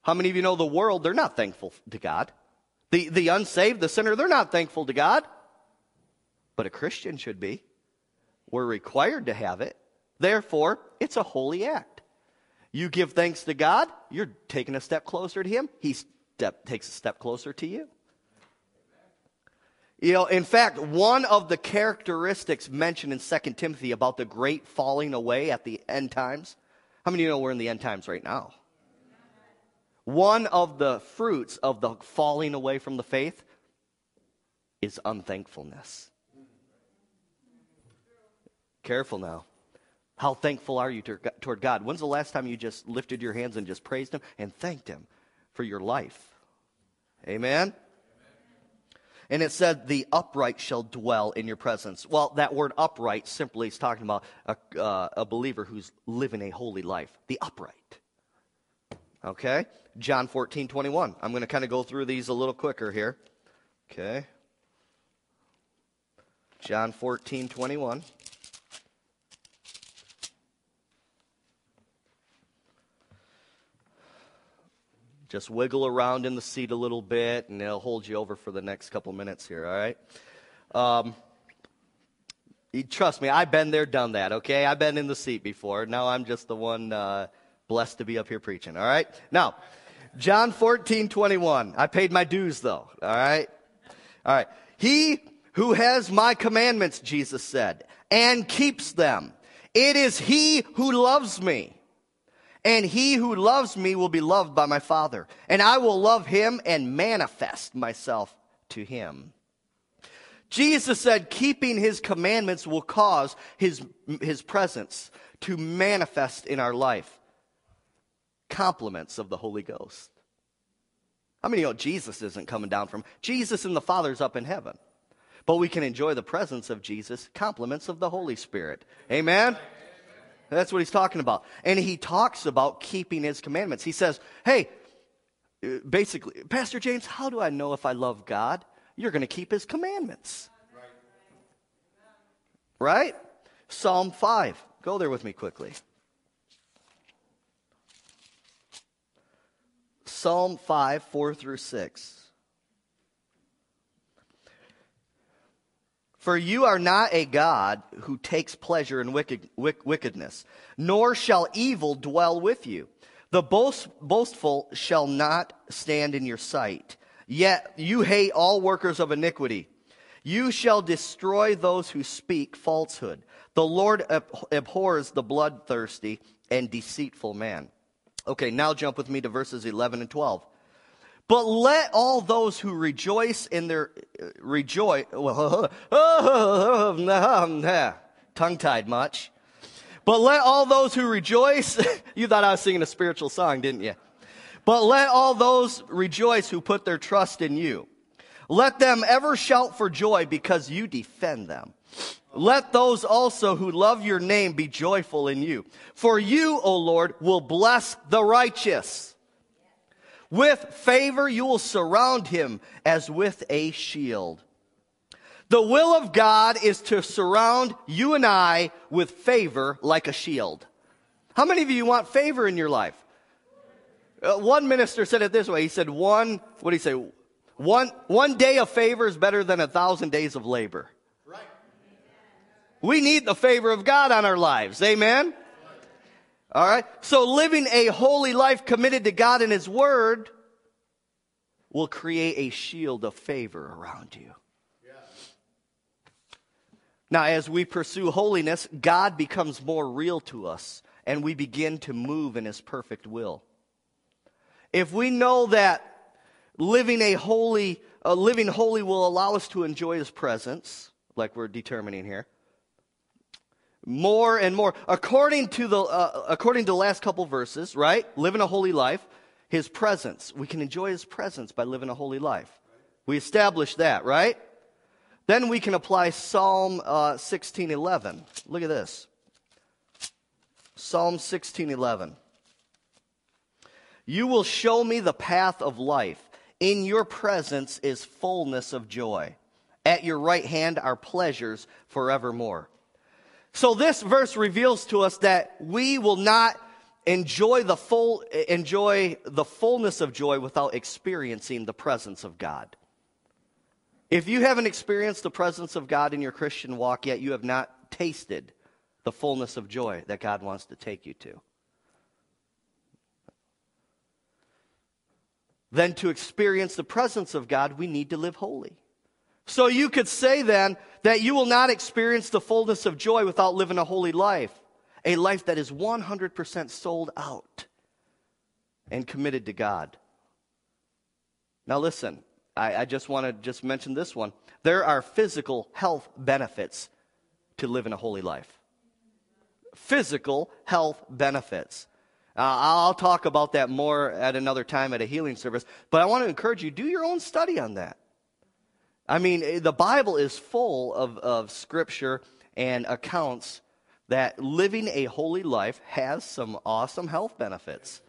How many of you know the world, they're not thankful to God? The, the unsaved, the sinner, they're not thankful to God. But a Christian should be. We're required to have it. Therefore, it's a holy act. You give thanks to God, you're taking a step closer to Him. He step, takes a step closer to you. You know, in fact, one of the characteristics mentioned in 2 Timothy about the great falling away at the end times, how many of you know we're in the end times right now? One of the fruits of the falling away from the faith is unthankfulness. Careful now. How thankful are you toward God? When's the last time you just lifted your hands and just praised Him and thanked Him for your life? Amen? And it said, the upright shall dwell in your presence. Well, that word upright simply is talking about a, uh, a believer who's living a holy life. The upright. Okay? John 14, 21. I'm going to kind of go through these a little quicker here. Okay? John 14, 21. Just wiggle around in the seat a little bit, and it'll hold you over for the next couple minutes here, all right? Um, trust me, I've been there, done that, okay? I've been in the seat before. Now I'm just the one uh, blessed to be up here preaching, all right? Now, John 14, 21. I paid my dues though. All right. All right. He who has my commandments, Jesus said, and keeps them. It is he who loves me. And he who loves me will be loved by my Father. And I will love him and manifest myself to him. Jesus said keeping his commandments will cause his, his presence to manifest in our life compliments of the Holy Ghost. How many of you know Jesus isn't coming down from? Jesus and the Father's up in heaven. But we can enjoy the presence of Jesus, compliments of the Holy Spirit. Amen? That's what he's talking about. And he talks about keeping his commandments. He says, hey, basically, Pastor James, how do I know if I love God? You're going to keep his commandments. Right? Psalm 5. Go there with me quickly. Psalm 5, 4 through 6. For you are not a God who takes pleasure in wicked, wickedness, nor shall evil dwell with you. The boast, boastful shall not stand in your sight. Yet you hate all workers of iniquity. You shall destroy those who speak falsehood. The Lord abhors the bloodthirsty and deceitful man. Okay, now jump with me to verses 11 and 12. But let all those who rejoice in their rejoice. Well, Tongue tied much. But let all those who rejoice. you thought I was singing a spiritual song, didn't you? But let all those rejoice who put their trust in you. Let them ever shout for joy because you defend them. Let those also who love your name be joyful in you. For you, O Lord, will bless the righteous. With favor, you will surround him as with a shield. The will of God is to surround you and I with favor like a shield. How many of you want favor in your life? Uh, one minister said it this way. He said, one, what did he say? One, one day of favor is better than a thousand days of labor. Right. We need the favor of God on our lives. Amen? All right. So living a holy life committed to God and His Word will create a shield of favor around you. Now, as we pursue holiness, God becomes more real to us and we begin to move in His perfect will. If we know that living a holy, uh, living holy will allow us to enjoy His presence, like we're determining here, more and more. According to the, uh, according to the last couple verses, right? Living a holy life, his presence. We can enjoy his presence by living a holy life. We establish that, right? Then we can apply Psalm uh, 16:11. Look at this. Psalm 16:11. You will show me the path of life. In your presence is fullness of joy. At your right hand are pleasures forevermore. So this verse reveals to us that we will not enjoy the full enjoy the fullness of joy without experiencing the presence of God. If you haven't experienced the presence of God in your Christian walk yet, you have not tasted the fullness of joy that God wants to take you to. Then to experience the presence of God, we need to live holy. So you could say then that you will not experience the fullness of joy without living a holy life, a life that is 100% sold out and committed to God. Now listen, I, I just want to just mention this one. There are physical health benefits to living a holy life. Physical health benefits. Uh, I'll talk about that more at another time at a healing service, but I want to encourage you do your own study on that. I mean, eh, the Bible is full of, of scripture and accounts that living a holy life has some awesome health benefits.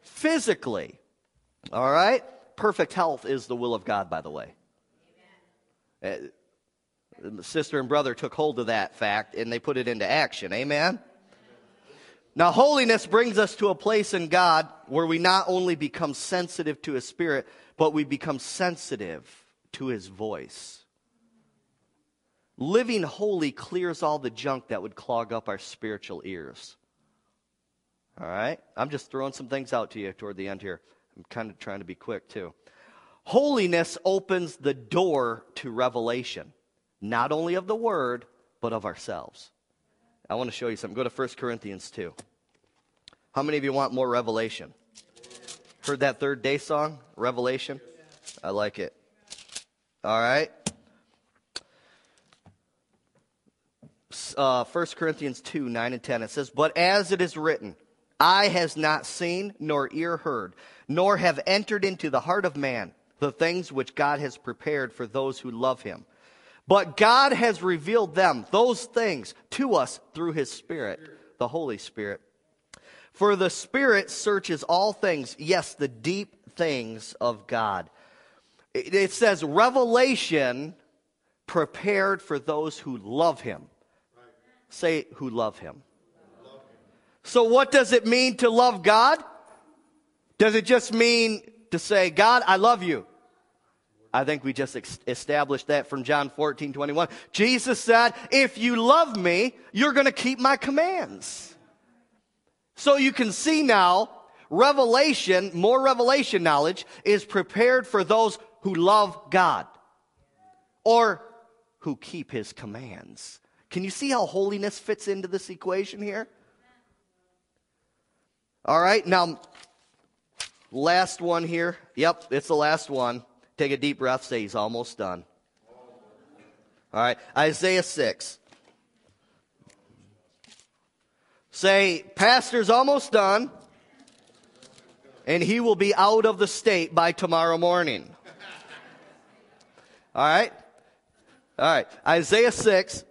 Physically, all right? Perfect health is the will of God, by the way. Uh, sister and brother took hold of that fact and they put it into action. Amen? Now, holiness brings us to a place in God where we not only become sensitive to His Spirit, but we become sensitive to his voice. Living holy clears all the junk that would clog up our spiritual ears. All right? I'm just throwing some things out to you toward the end here. I'm kind of trying to be quick too. Holiness opens the door to revelation, not only of the word, but of ourselves. I want to show you something. Go to 1 Corinthians 2. How many of you want more revelation? Heard that third day song, Revelation? I like it. All right? Uh, 1 Corinthians 2 9 and 10. It says, But as it is written, eye has not seen, nor ear heard, nor have entered into the heart of man the things which God has prepared for those who love him. But God has revealed them, those things, to us through his Spirit, the Holy Spirit. For the Spirit searches all things, yes, the deep things of God. It says, revelation prepared for those who love him. Say, who love him. So, what does it mean to love God? Does it just mean to say, God, I love you? I think we just ex- established that from John 14, 21. Jesus said, If you love me, you're going to keep my commands. So you can see now, revelation, more revelation knowledge, is prepared for those who love God or who keep his commands. Can you see how holiness fits into this equation here? All right, now, last one here. Yep, it's the last one. Take a deep breath, say he's almost done. All right, Isaiah 6. Say, Pastor's almost done, and he will be out of the state by tomorrow morning. All right? All right, Isaiah 6,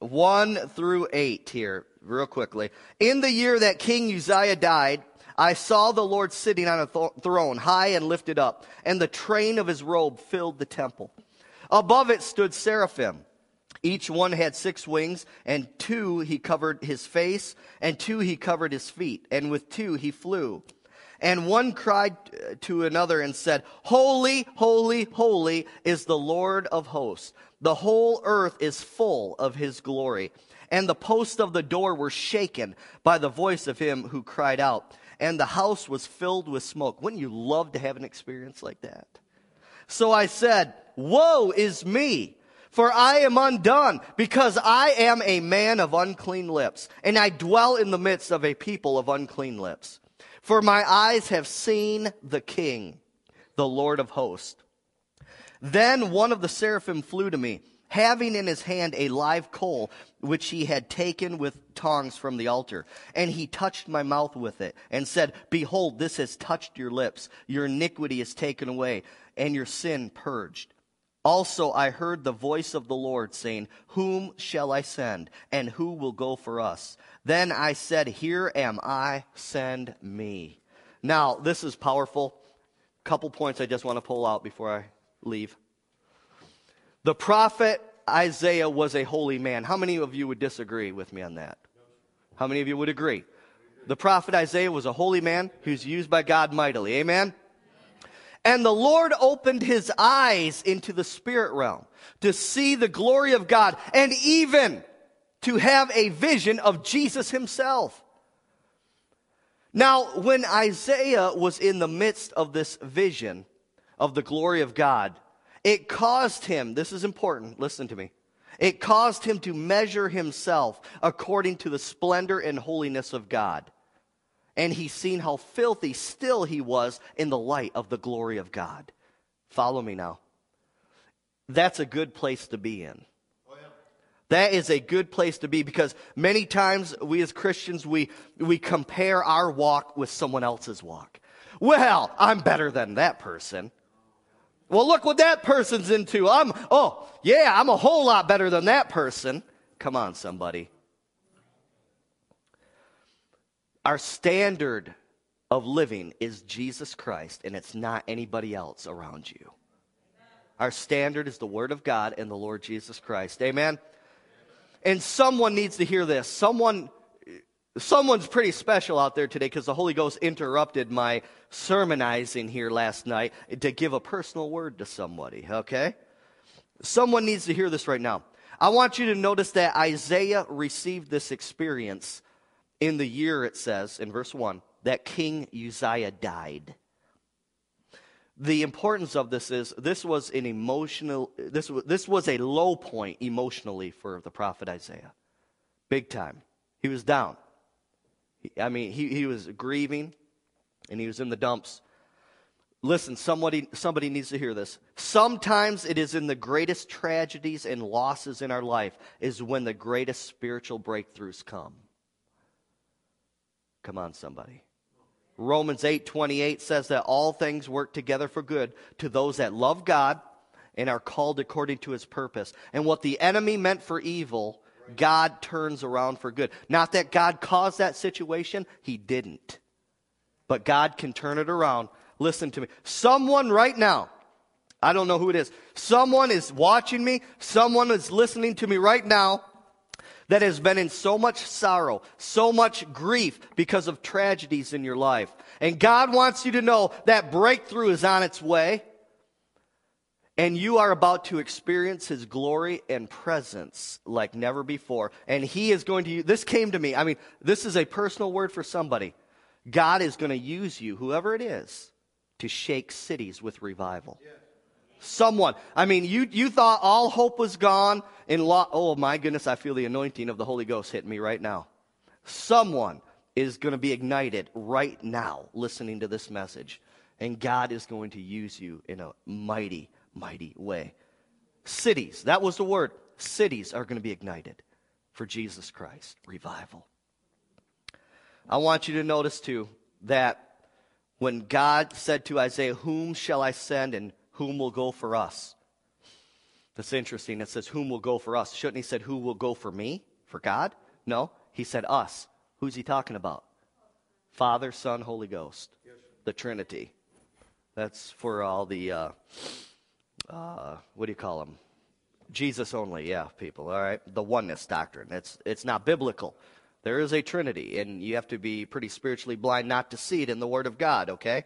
1 through 8 here, real quickly. In the year that King Uzziah died, I saw the Lord sitting on a th- throne, high and lifted up, and the train of his robe filled the temple. Above it stood seraphim. Each one had six wings, and two he covered his face, and two he covered his feet, and with two he flew. And one cried to another and said, Holy, holy, holy is the Lord of hosts. The whole earth is full of his glory. And the posts of the door were shaken by the voice of him who cried out and the house was filled with smoke. Wouldn't you love to have an experience like that? So I said, Woe is me! For I am undone, because I am a man of unclean lips, and I dwell in the midst of a people of unclean lips. For my eyes have seen the King, the Lord of hosts. Then one of the seraphim flew to me having in his hand a live coal, which he had taken with tongs from the altar. And he touched my mouth with it and said, Behold, this has touched your lips. Your iniquity is taken away and your sin purged. Also, I heard the voice of the Lord saying, Whom shall I send, and who will go for us? Then I said, Here am I, send me. Now, this is powerful. Couple points I just want to pull out before I leave. The prophet Isaiah was a holy man. How many of you would disagree with me on that? How many of you would agree? The prophet Isaiah was a holy man who's used by God mightily. Amen? And the Lord opened his eyes into the spirit realm to see the glory of God and even to have a vision of Jesus himself. Now, when Isaiah was in the midst of this vision of the glory of God, it caused him, this is important, listen to me. It caused him to measure himself according to the splendor and holiness of God. And he seen how filthy still he was in the light of the glory of God. Follow me now. That's a good place to be in. That is a good place to be because many times we as Christians, we, we compare our walk with someone else's walk. Well, I'm better than that person. Well, look what that person's into. I'm, oh, yeah, I'm a whole lot better than that person. Come on, somebody. Our standard of living is Jesus Christ, and it's not anybody else around you. Our standard is the Word of God and the Lord Jesus Christ. Amen? And someone needs to hear this. Someone Someone's pretty special out there today because the Holy Ghost interrupted my sermonizing here last night to give a personal word to somebody, okay? Someone needs to hear this right now. I want you to notice that Isaiah received this experience in the year, it says in verse 1, that King Uzziah died. The importance of this is this was an emotional, this was, this was a low point emotionally for the prophet Isaiah. Big time. He was down. I mean, he, he was grieving and he was in the dumps. Listen, somebody, somebody needs to hear this. Sometimes it is in the greatest tragedies and losses in our life is when the greatest spiritual breakthroughs come. Come on, somebody. Romans 8 28 says that all things work together for good to those that love God and are called according to his purpose. And what the enemy meant for evil, God turns around for good. Not that God caused that situation, he didn't. But God can turn it around. Listen to me. Someone right now, I don't know who it is, someone is watching me, someone is listening to me right now that has been in so much sorrow, so much grief because of tragedies in your life. And God wants you to know that breakthrough is on its way. And you are about to experience his glory and presence like never before. And he is going to, this came to me. I mean, this is a personal word for somebody. God is going to use you, whoever it is, to shake cities with revival. Yeah someone. I mean, you, you thought all hope was gone. In lo- oh my goodness, I feel the anointing of the Holy Ghost hitting me right now. Someone is going to be ignited right now listening to this message. And God is going to use you in a mighty, mighty way. Cities, that was the word. Cities are going to be ignited for Jesus Christ. Revival. I want you to notice too that when God said to Isaiah, Whom shall I send and whom will go for us? That's interesting. It says, Whom will go for us? Shouldn't he said, Who will go for me? For God? No. He said, Us. Who's he talking about? Father, Son, Holy Ghost. Yes. The Trinity. That's for all the, uh, uh, what do you call them? Jesus only, yeah, people, all right? The oneness doctrine. It's, it's not biblical. There is a Trinity, and you have to be pretty spiritually blind not to see it in the Word of God, okay?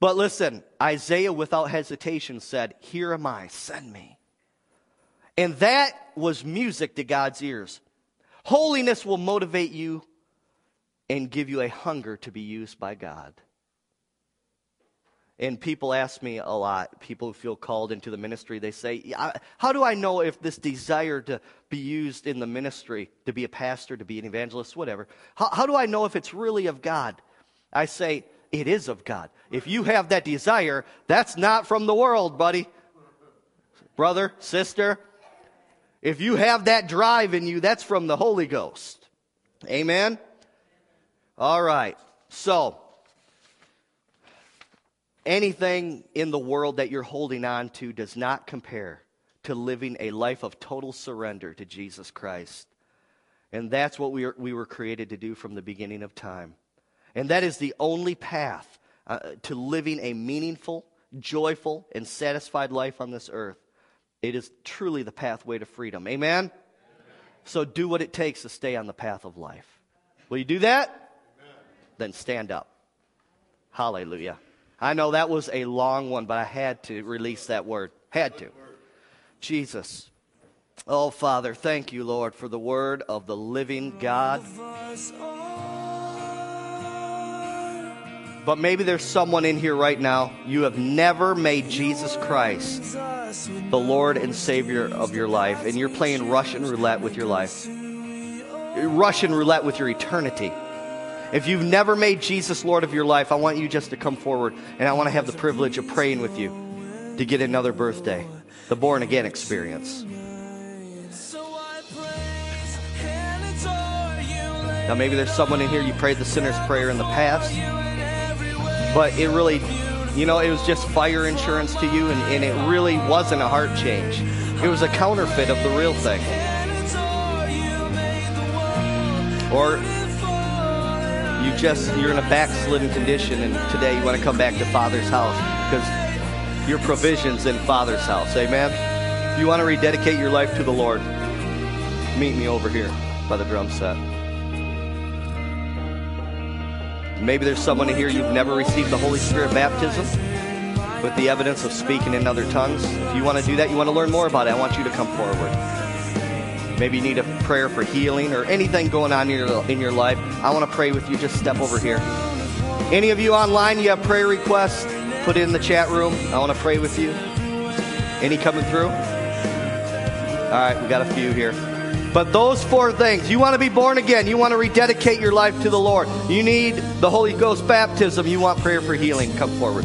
But listen, Isaiah without hesitation said, Here am I, send me. And that was music to God's ears. Holiness will motivate you and give you a hunger to be used by God. And people ask me a lot, people who feel called into the ministry, they say, How do I know if this desire to be used in the ministry, to be a pastor, to be an evangelist, whatever, how, how do I know if it's really of God? I say, it is of God. If you have that desire, that's not from the world, buddy. Brother, sister, if you have that drive in you, that's from the Holy Ghost. Amen? All right. So, anything in the world that you're holding on to does not compare to living a life of total surrender to Jesus Christ. And that's what we, are, we were created to do from the beginning of time. And that is the only path uh, to living a meaningful, joyful, and satisfied life on this earth. It is truly the pathway to freedom. Amen? Amen. So do what it takes to stay on the path of life. Will you do that? Amen. Then stand up. Hallelujah. I know that was a long one, but I had to release that word. Had to. Jesus. Oh, Father, thank you, Lord, for the word of the living God. But maybe there's someone in here right now, you have never made Jesus Christ the Lord and Savior of your life, and you're playing Russian roulette with your life. Russian roulette with your eternity. If you've never made Jesus Lord of your life, I want you just to come forward, and I want to have the privilege of praying with you to get another birthday, the born again experience. Now, maybe there's someone in here, you prayed the sinner's prayer in the past but it really, you know, it was just fire insurance to you, and, and it really wasn't a heart change. It was a counterfeit of the real thing. Or you just you're in a backslidden condition, and today you want to come back to Father's house because your provisions in Father's house. Amen. If you want to rededicate your life to the Lord, meet me over here by the drum set. Maybe there's someone here you've never received the Holy Spirit baptism with the evidence of speaking in other tongues. If you want to do that, you want to learn more about it, I want you to come forward. Maybe you need a prayer for healing or anything going on in your, in your life. I want to pray with you. Just step over here. Any of you online, you have prayer requests, put it in the chat room. I want to pray with you. Any coming through? All right, we got a few here. But those four things, you want to be born again, you want to rededicate your life to the Lord, you need the Holy Ghost baptism, you want prayer for healing, come forward.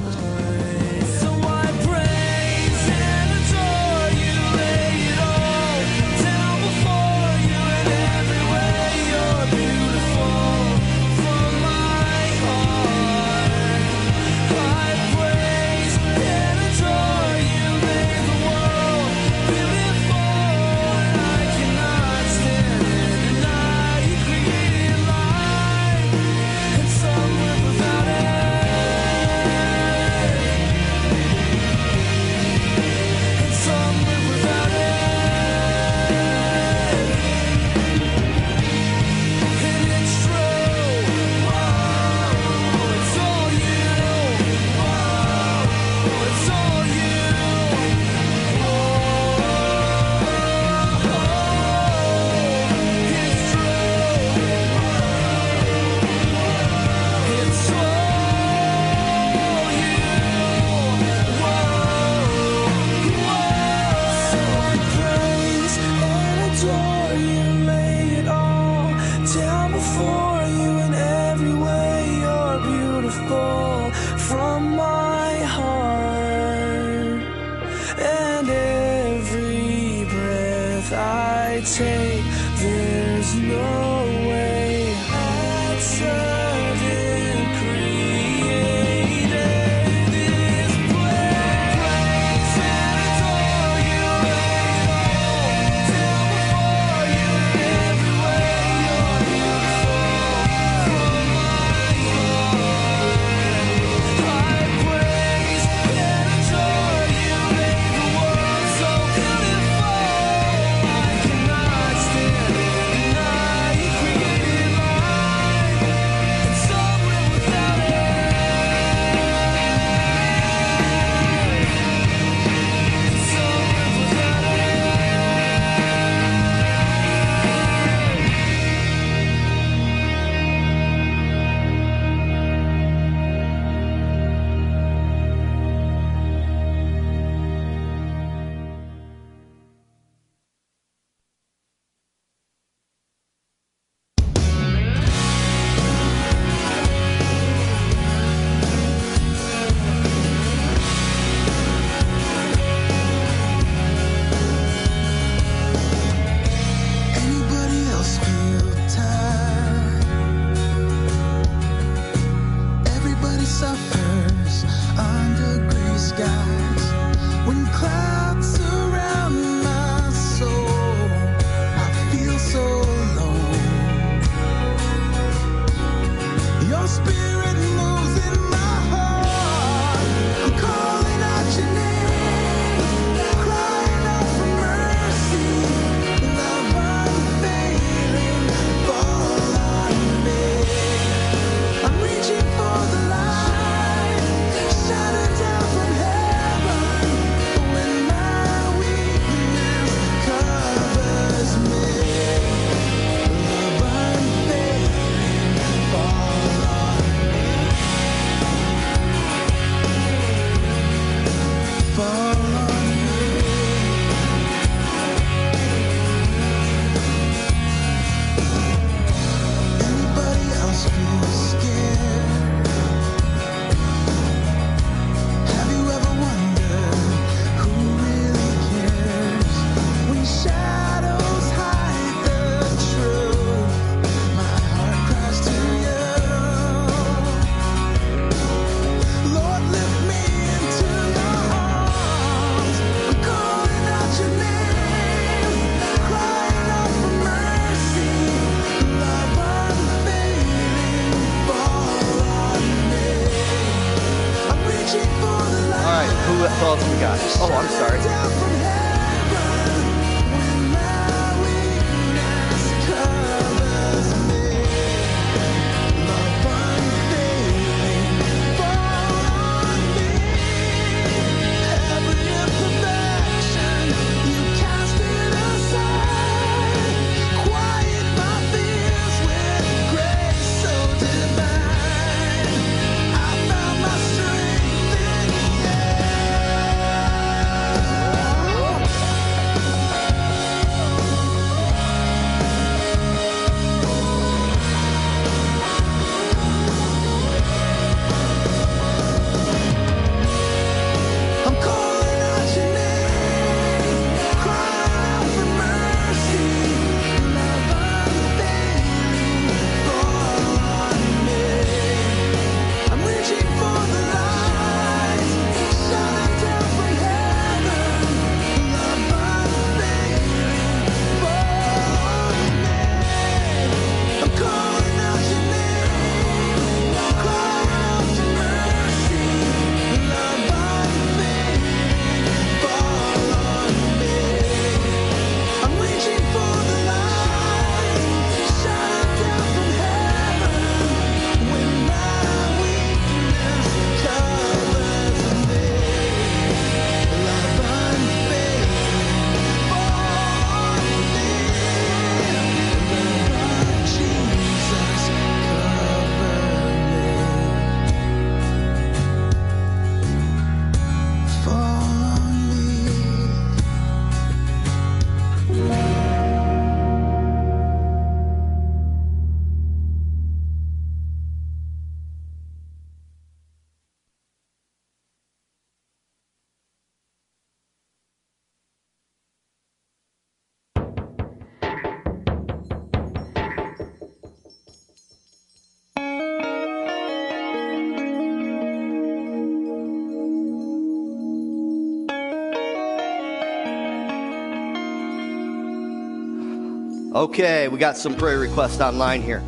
Okay, we got some prayer requests online here.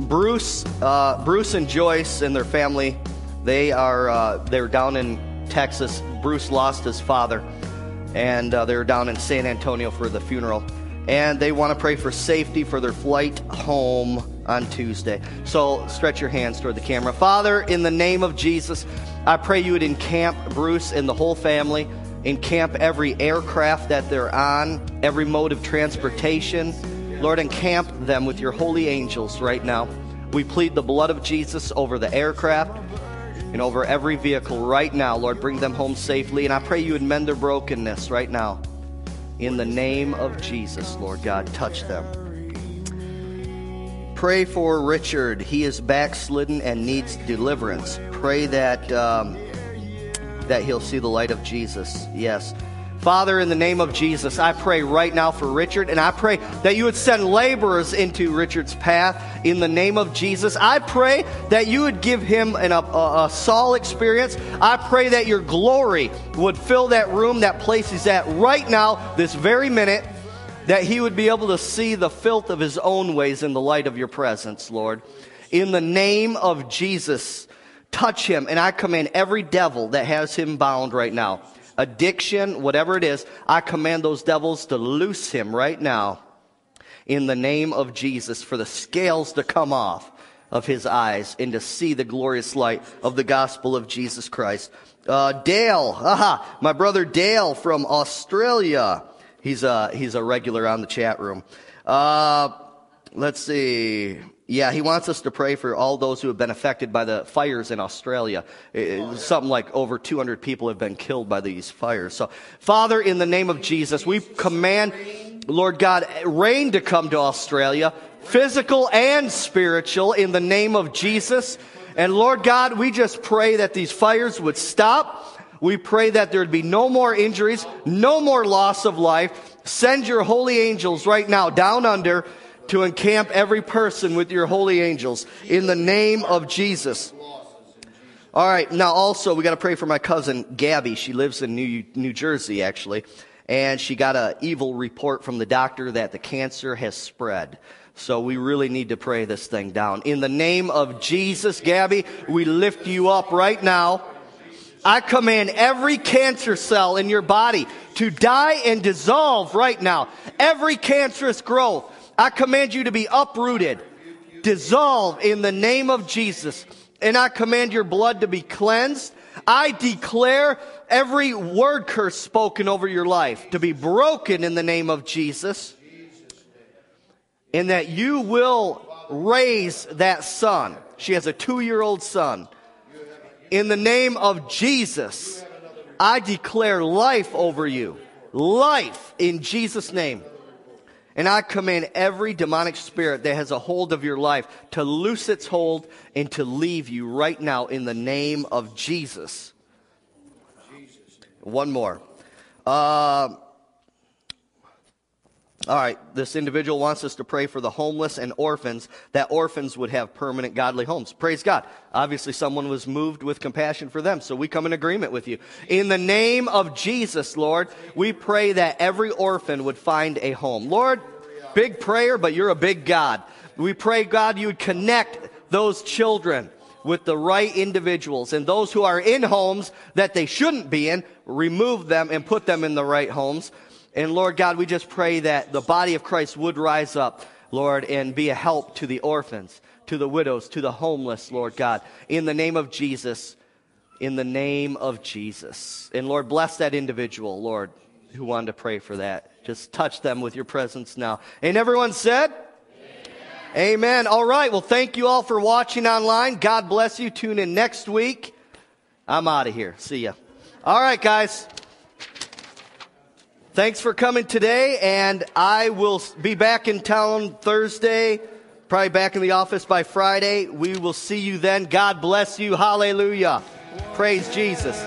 Bruce, uh, Bruce and Joyce and their family, they are uh, they're down in Texas. Bruce lost his father, and uh, they're down in San Antonio for the funeral. And they want to pray for safety for their flight home on Tuesday. So stretch your hands toward the camera. Father, in the name of Jesus, I pray you would encamp Bruce and the whole family, encamp every aircraft that they're on, every mode of transportation. Lord, encamp them with your holy angels right now. We plead the blood of Jesus over the aircraft and over every vehicle right now. Lord, bring them home safely. And I pray you would mend their brokenness right now. In the name of Jesus, Lord God, touch them. Pray for Richard. He is backslidden and needs deliverance. Pray that um, that he'll see the light of Jesus. Yes. Father, in the name of Jesus, I pray right now for Richard, and I pray that you would send laborers into Richard's path in the name of Jesus. I pray that you would give him an, a, a, Saul experience. I pray that your glory would fill that room, that place he's at right now, this very minute, that he would be able to see the filth of his own ways in the light of your presence, Lord. In the name of Jesus, touch him, and I command every devil that has him bound right now addiction, whatever it is, I command those devils to loose him right now in the name of Jesus for the scales to come off of his eyes and to see the glorious light of the gospel of Jesus Christ. Uh, Dale, aha, my brother Dale from Australia. He's a, he's a regular on the chat room. Uh, let's see. Yeah, he wants us to pray for all those who have been affected by the fires in Australia. Something like over 200 people have been killed by these fires. So, Father, in the name of Jesus, we command, Lord God, rain to come to Australia, physical and spiritual, in the name of Jesus. And Lord God, we just pray that these fires would stop. We pray that there would be no more injuries, no more loss of life. Send your holy angels right now down under to encamp every person with your holy angels in the name of Jesus. All right, now also we got to pray for my cousin Gabby. She lives in New New Jersey actually, and she got a evil report from the doctor that the cancer has spread. So we really need to pray this thing down. In the name of Jesus, Gabby, we lift you up right now. I command every cancer cell in your body to die and dissolve right now. Every cancerous growth, I command you to be uprooted, dissolve in the name of Jesus. And I command your blood to be cleansed. I declare every word curse spoken over your life to be broken in the name of Jesus. And that you will raise that son. She has a two year old son. In the name of Jesus, I declare life over you. Life in Jesus' name. And I command every demonic spirit that has a hold of your life to loose its hold and to leave you right now in the name of Jesus. Jesus. One more. Uh, all right, this individual wants us to pray for the homeless and orphans, that orphans would have permanent godly homes. Praise God. Obviously, someone was moved with compassion for them, so we come in agreement with you. In the name of Jesus, Lord, we pray that every orphan would find a home. Lord, big prayer, but you're a big God. We pray, God, you would connect those children with the right individuals and those who are in homes that they shouldn't be in, remove them and put them in the right homes. And Lord God, we just pray that the body of Christ would rise up, Lord, and be a help to the orphans, to the widows, to the homeless, Lord God. In the name of Jesus, in the name of Jesus. And Lord, bless that individual, Lord, who wanted to pray for that. Just touch them with your presence now. And everyone said, Amen. All right. Well, thank you all for watching online. God bless you. Tune in next week. I'm out of here. See ya. All right, guys. Thanks for coming today, and I will be back in town Thursday, probably back in the office by Friday. We will see you then. God bless you. Hallelujah. Praise Jesus.